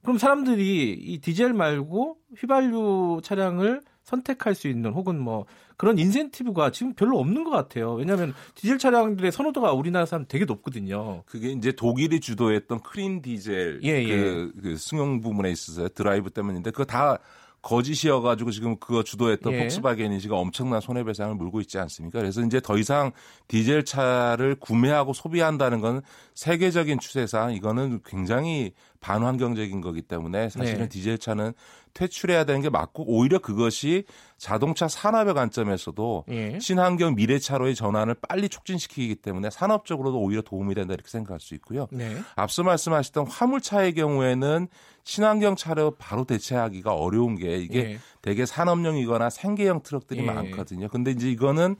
그럼 사람들이 이 디젤 말고 휘발유 차량을 선택할 수 있는 혹은 뭐 그런 인센티브가 지금 별로 없는 것 같아요. 왜냐하면 디젤 차량들의 선호도가 우리나라 사람 되게 높거든요. 그게 이제 독일이 주도했던 clean 디젤 예, 그, 그 승용 부분에 있어서 드라이브 때문인데 그거 다 거짓이어가지고 지금 그거 주도했던 예. 폭스바겐이 지금 엄청난 손해배상을 물고 있지 않습니까? 그래서 이제 더 이상 디젤 차를 구매하고 소비한다는 건 세계적인 추세상 이거는 굉장히 반환경적인 거기 때문에 사실은 네. 디젤 차는 퇴출해야 되는 게 맞고 오히려 그것이 자동차 산업의 관점에서도 예. 친환경 미래 차로의 전환을 빨리 촉진시키기 때문에 산업적으로도 오히려 도움이 된다 이렇게 생각할 수 있고요. 네. 앞서 말씀하셨던 화물차의 경우에는 친환경 차로 바로 대체하기가 어려운 게 이게 예. 대개 산업용이거나 생계형 트럭들이 예. 많거든요. 근데 이제 이거는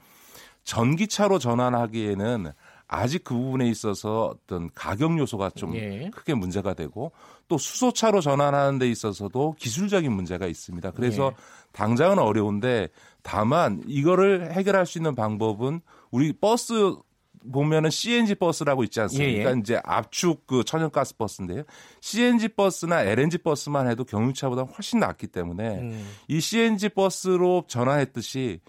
전기차로 전환하기에는 아직 그 부분에 있어서 어떤 가격 요소가 좀 예. 크게 문제가 되고 또 수소차로 전환하는 데 있어서도 기술적인 문제가 있습니다. 그래서 예. 당장은 어려운데 다만 이거를 해결할 수 있는 방법은 우리 버스 보면은 CNG 버스라고 있지 않습니까? 예, 예. 이제 압축 그 천연가스 버스인데요. CNG 버스나 LNG 버스만 해도 경유차보다 훨씬 낫기 때문에 음. 이 CNG 버스로 전환했듯이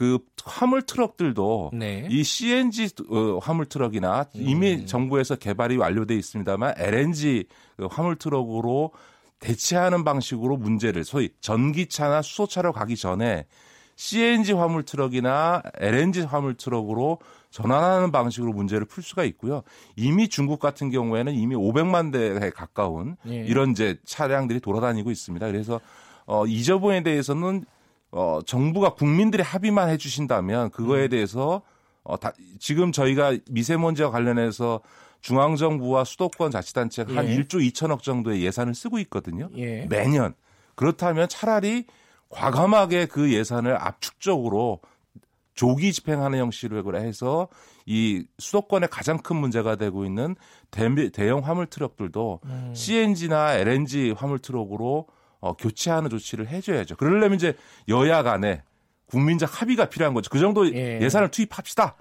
그 화물 트럭들도 네. 이 CNG 어, 화물 트럭이나 이미 음. 정부에서 개발이 완료돼 있습니다만 LNG 그 화물 트럭으로 대체하는 방식으로 문제를 소위 전기차나 수소차로 가기 전에 CNG 화물 트럭이나 LNG 화물 트럭으로 전환하는 방식으로 문제를 풀 수가 있고요. 이미 중국 같은 경우에는 이미 500만 대에 가까운 예. 이런 이제 차량들이 돌아다니고 있습니다. 그래서 어, 이 저분에 대해서는 어, 정부가 국민들의 합의만 해주신다면 그거에 음. 대해서 어, 다, 지금 저희가 미세먼지와 관련해서 중앙정부와 수도권 자치단체가 한 예. 1조 2천억 정도의 예산을 쓰고 있거든요. 예. 매년. 그렇다면 차라리 과감하게 그 예산을 압축적으로 조기 집행하는 형식으로 해서 이 수도권의 가장 큰 문제가 되고 있는 대, 대형 화물 트럭들도 음. CNG나 LNG 화물 트럭으로 어, 교체하는 조치를 해줘야죠. 그러려면 이제 여야 간에 국민적 합의가 필요한 거죠. 그 정도 예. 산을 투입합시다.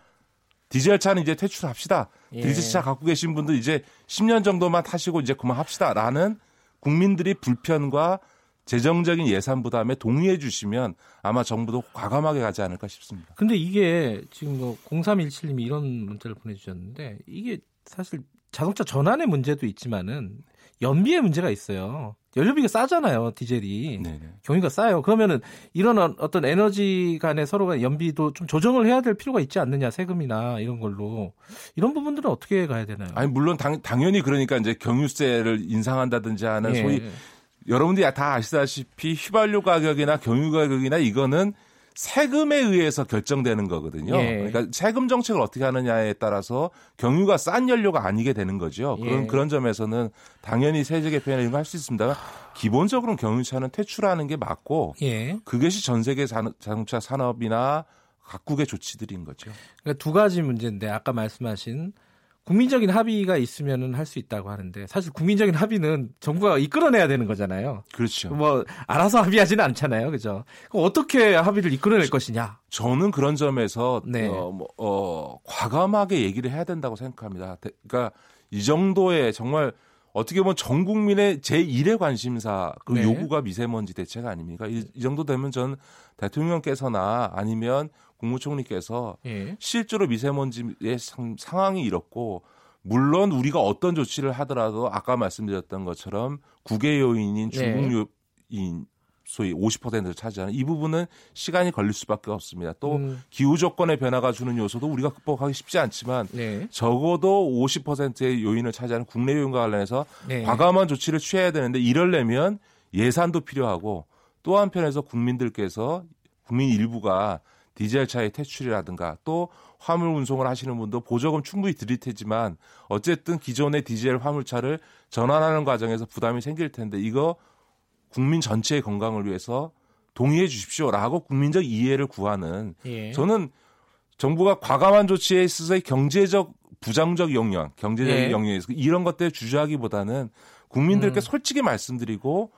디젤 차는 이제 퇴출합시다. 예. 디젤 차 갖고 계신 분들 이제 10년 정도만 타시고 이제 그만합시다라는 국민들이 불편과 재정적인 예산 부담에 동의해 주시면 아마 정부도 과감하게 가지 않을까 싶습니다. 근데 이게 지금 뭐 0317님이 이런 문자를 보내주셨는데 이게 사실 자동차 전환의 문제도 있지만은 연비의 문제가 있어요. 연료비가 싸잖아요, 디젤이. 네네. 경유가 싸요. 그러면은 이런 어, 어떤 에너지 간의 서로 간 연비도 좀 조정을 해야 될 필요가 있지 않느냐, 세금이나 이런 걸로. 이런 부분들은 어떻게 가야 되나요? 아니, 물론 당, 당연히 그러니까 이제 경유세를 인상한다든지 하는 예. 소위 여러분들이 다 아시다시피 휘발유 가격이나 경유 가격이나 이거는 세금에 의해서 결정되는 거거든요. 예. 그러니까 세금 정책을 어떻게 하느냐에 따라서 경유가 싼 연료가 아니게 되는 거죠. 그런 예. 그런 점에서는 당연히 세제 개편이나 이런 거할수 있습니다. 기본적으로는 경유차는 퇴출하는 게 맞고 예. 그것이 전 세계 자동차 산업이나 각국의 조치들인 거죠. 그러니까 두 가지 문제인데 아까 말씀하신 국민적인 합의가 있으면은 할 수 있다고 하는데 사실 국민적인 합의는 정부가 이끌어내야 되는 거잖아요. 그렇죠. 뭐 알아서 합의하지는 않잖아요, 그죠? 그럼 어떻게 합의를 이끌어낼 저, 것이냐? 저는 그런 점에서 네. 어, 뭐, 어, 과감하게 얘기를 해야 된다고 생각합니다. 그러니까 이 정도의 정말 어떻게 보면 전 국민의 제1의 관심사 그 네. 요구가 미세먼지 대책 아닙니까? 이, 이 정도 되면 전 대통령께서나 아니면 국무총리께서 예. 실제로 미세먼지의 상, 상황이 이렇고 물론 우리가 어떤 조치를 하더라도 아까 말씀드렸던 것처럼 국외 요인인 네. 중국 요 인 소위 50%를 차지하는 이 부분은 시간이 걸릴 수밖에 없습니다. 또 음. 기후 조건의 변화가 주는 요소도 우리가 극복하기 쉽지 않지만 네. 적어도 50%의 요인을 차지하는 국내 요인과 관련해서 네. 과감한 조치를 취해야 되는데 이럴려면 예산도 필요하고 또 한편에서 국민들께서 국민 일부가 디젤 차의 퇴출이라든가 또 화물 운송을 하시는 분도 보조금 충분히 드릴 테지만 어쨌든 기존의 디젤 화물차를 전환하는 과정에서 부담이 생길 텐데 이거 국민 전체의 건강을 위해서 동의해 주십시오라고 국민적 이해를 구하는 예. 저는 정부가 과감한 조치에 있어서의 경제적 부정적 영향, 경제적 예. 영향에서 이런 것들 주저하기보다는 국민들께 음. 솔직히 말씀드리고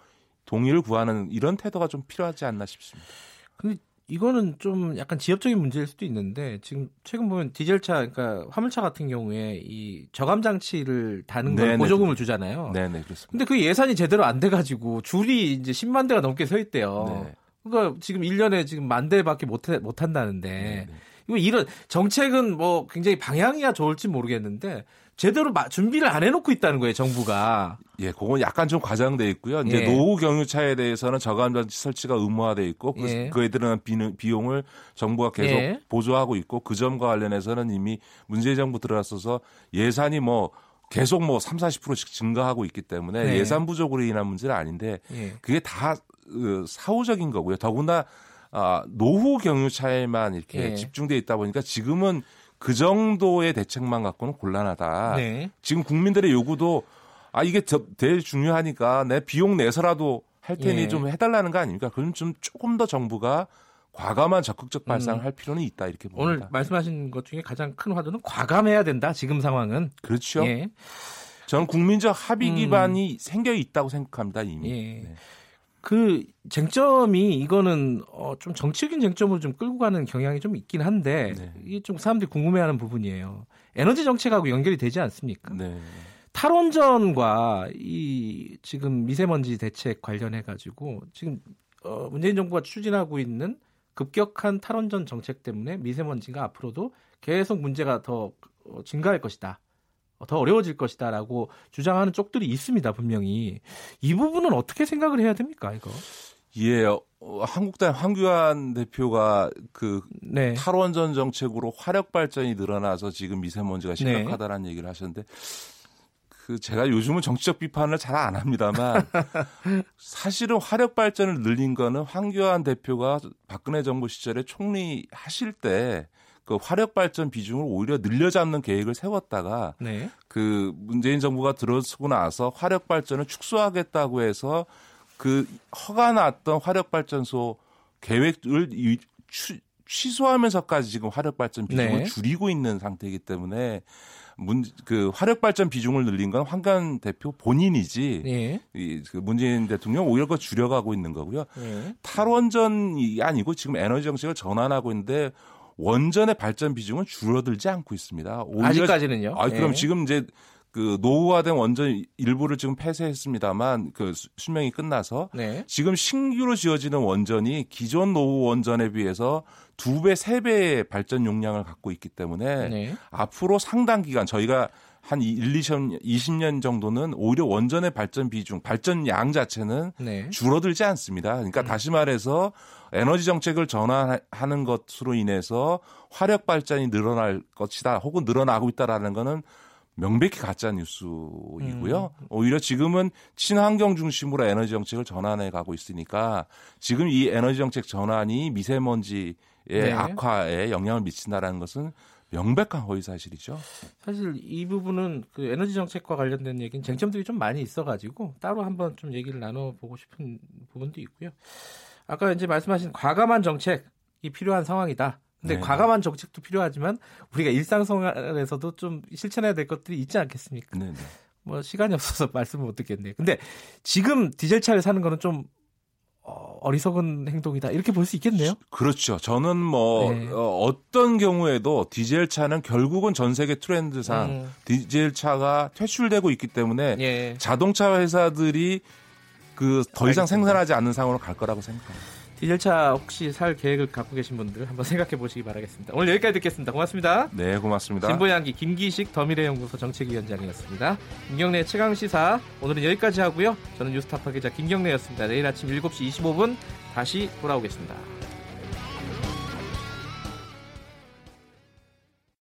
동의를 구하는 이런 태도가 좀 필요하지 않나 싶습니다. 근데 이거는 좀 약간 지역적인 문제일 수도 있는데 지금 최근 보면 디젤차 그러니까 화물차 같은 경우에 이 저감 장치를 다는 걸 보조금을 주잖아요. 네, 네, 그렇습니다. 근데 그 예산이 제대로 안 돼 가지고 줄이 이제 10만 대가 넘게 서 있대요. 네. 그러니까 지금 1년에 지금 만 대밖에 못, 해, 못 한다는데 네, 네. 이거 이런 정책은 뭐 굉장히 방향이야 좋을지 모르겠는데 제대로 준비를 안 해놓고 있다는 거예요, 정부가. 예, 그건 약간 좀 과장돼 있고요. 이제 예. 노후 경유차에 대해서는 저감장치 설치가 의무화돼 있고 그, 예. 그에 들어간 비용을 정부가 계속 예. 보조하고 있고 그 점과 관련해서는 이미 문재인 정부 들어갔어서 예산이 뭐 계속 뭐 3, 40%씩 증가하고 있기 때문에 네. 예산 부족으로 인한 문제는 아닌데 예. 그게 다 어, 사후적인 거고요. 더구나 아, 노후 경유차에만 이렇게 예. 집중돼 있다 보니까 지금은 그 정도의 대책만 갖고는 곤란하다. 네. 지금 국민들의 요구도 아 이게 제일 중요하니까 내 비용 내서라도 할 테니 예. 좀 해달라는 거 아닙니까? 그럼 좀 조금 더 정부가 과감한 적극적 발상을 음. 할 필요는 있다 이렇게 봅니다. 오늘 말씀하신 것 중에 가장 큰 화두는 과감해야 된다. 지금 상황은 그렇죠. 예. 저는 국민적 합의 음. 기반이 음. 생겨 있다고 생각합니다 이미. 예. 네. 그 쟁점이 이거는 어, 좀 정치적인 쟁점으로 좀 끌고 가는 경향이 좀 있긴 한데 네. 이게 좀 사람들이 궁금해하는 부분이에요. 에너지 정책하고 연결이 되지 않습니까? 네. 탈원전과 이 지금 미세먼지 대책 관련해 가지고 지금 어, 문재인 정부가 추진하고 있는 급격한 탈원전 정책 때문에 미세먼지가 앞으로도 계속 문제가 더 어, 증가할 것이다. 더 어려워질 것이다라고 주장하는 쪽들이 있습니다 분명히 이 부분은 어떻게 생각을 해야 됩니까 이거? 예, 어, 한국당 황교안 대표가 그 네. 탈원전 정책으로 화력 발전이 늘어나서 지금 미세먼지가 네. 심각하다라는 네. 얘기를 하셨는데 그 제가 요즘은 정치적 비판을 잘 안 합니다만 사실은 화력 발전을 늘린 거는 황교안 대표가 박근혜 정부 시절에 총리 하실 때 그 화력 발전 비중을 오히려 늘려잡는 계획을 세웠다가 네. 그 문재인 정부가 들어서고 나서 화력 발전을 축소하겠다고 해서 그 허가 났던 화력 발전소 계획을 추, 취소하면서까지 지금 화력 발전 비중을 네. 줄이고 있는 상태이기 때문에 문, 그 화력 발전 비중을 늘린 건 황교안 대표 본인이지 예. 이, 그 문재인 대통령 오히려 그 줄여가고 있는 거고요. 예. 탈원전이 아니고 지금 에너지 정책을 전환하고 있는데 원전의 발전 비중은 줄어들지 않고 있습니다. 오히려- 아직까지는요? 아, 그럼 예. 지금 이제 그 노후화된 원전 일부를 지금 폐쇄했습니다만 그 수- 수명이 끝나서 네. 지금 신규로 지어지는 원전이 기존 노후 원전에 비해서 두 배, 세 배의 발전 용량을 갖고 있기 때문에 네. 앞으로 상당 기간 저희가 한 1, 20년, 20년 정도는 오히려 원전의 발전 비중, 발전 양 자체는 네. 줄어들지 않습니다. 그러니까 다시 말해서 에너지 정책을 전환하는 것으로 인해서 화력 발전이 늘어날 것이다 혹은 늘어나고 있다라는 거는 명백히 가짜 뉴스이고요. 오히려 지금은 친환경 중심으로 에너지 정책을 전환해 가고 있으니까 지금 이 에너지 정책 전환이 미세먼지의 네. 악화에 영향을 미친다라는 것은 명백한 허위 사실이죠. 사실 이 부분은 그 에너지 정책과 관련된 얘기는 쟁점들이 좀 많이 있어가지고 따로 한번 좀 얘기를 나눠보고 싶은 부분도 있고요. 아까 이제 말씀하신 과감한 정책이 필요한 상황이다. 근데 네. 과감한 정책도 필요하지만 우리가 일상생활에서도 좀 실천해야 될 것들이 있지 않겠습니까? 네, 네. 뭐 시간이 없어서 말씀을 못 듣겠네요. 근데 지금 디젤 차를 사는 거는 좀 어, 어리석은 행동이다 이렇게 볼 수 있겠네요. 그렇죠. 저는 뭐 네. 어, 떤 경우에도 디젤 차는 결국은 전 세계 트렌드상 음. 디젤 차가 퇴출되고 있기 때문에 예. 자동차 회사들이 그 더 이상. 생산하지 않는 상황으로 갈 거라고 생각합니다. 디젤차 혹시 살 계획을 갖고 계신 분들 한번 생각해 보시기 바라겠습니다. 오늘 여기까지 듣겠습니다. 고맙습니다. 네, 고맙습니다. 진보양기 김기식 더미래연구소 정책위원장이었습니다. 김경래 최강 시사 오늘은 여기까지 하고요. 저는 뉴스타파 기자 김경래였습니다. 내일 아침 7시 25분 다시 돌아오겠습니다.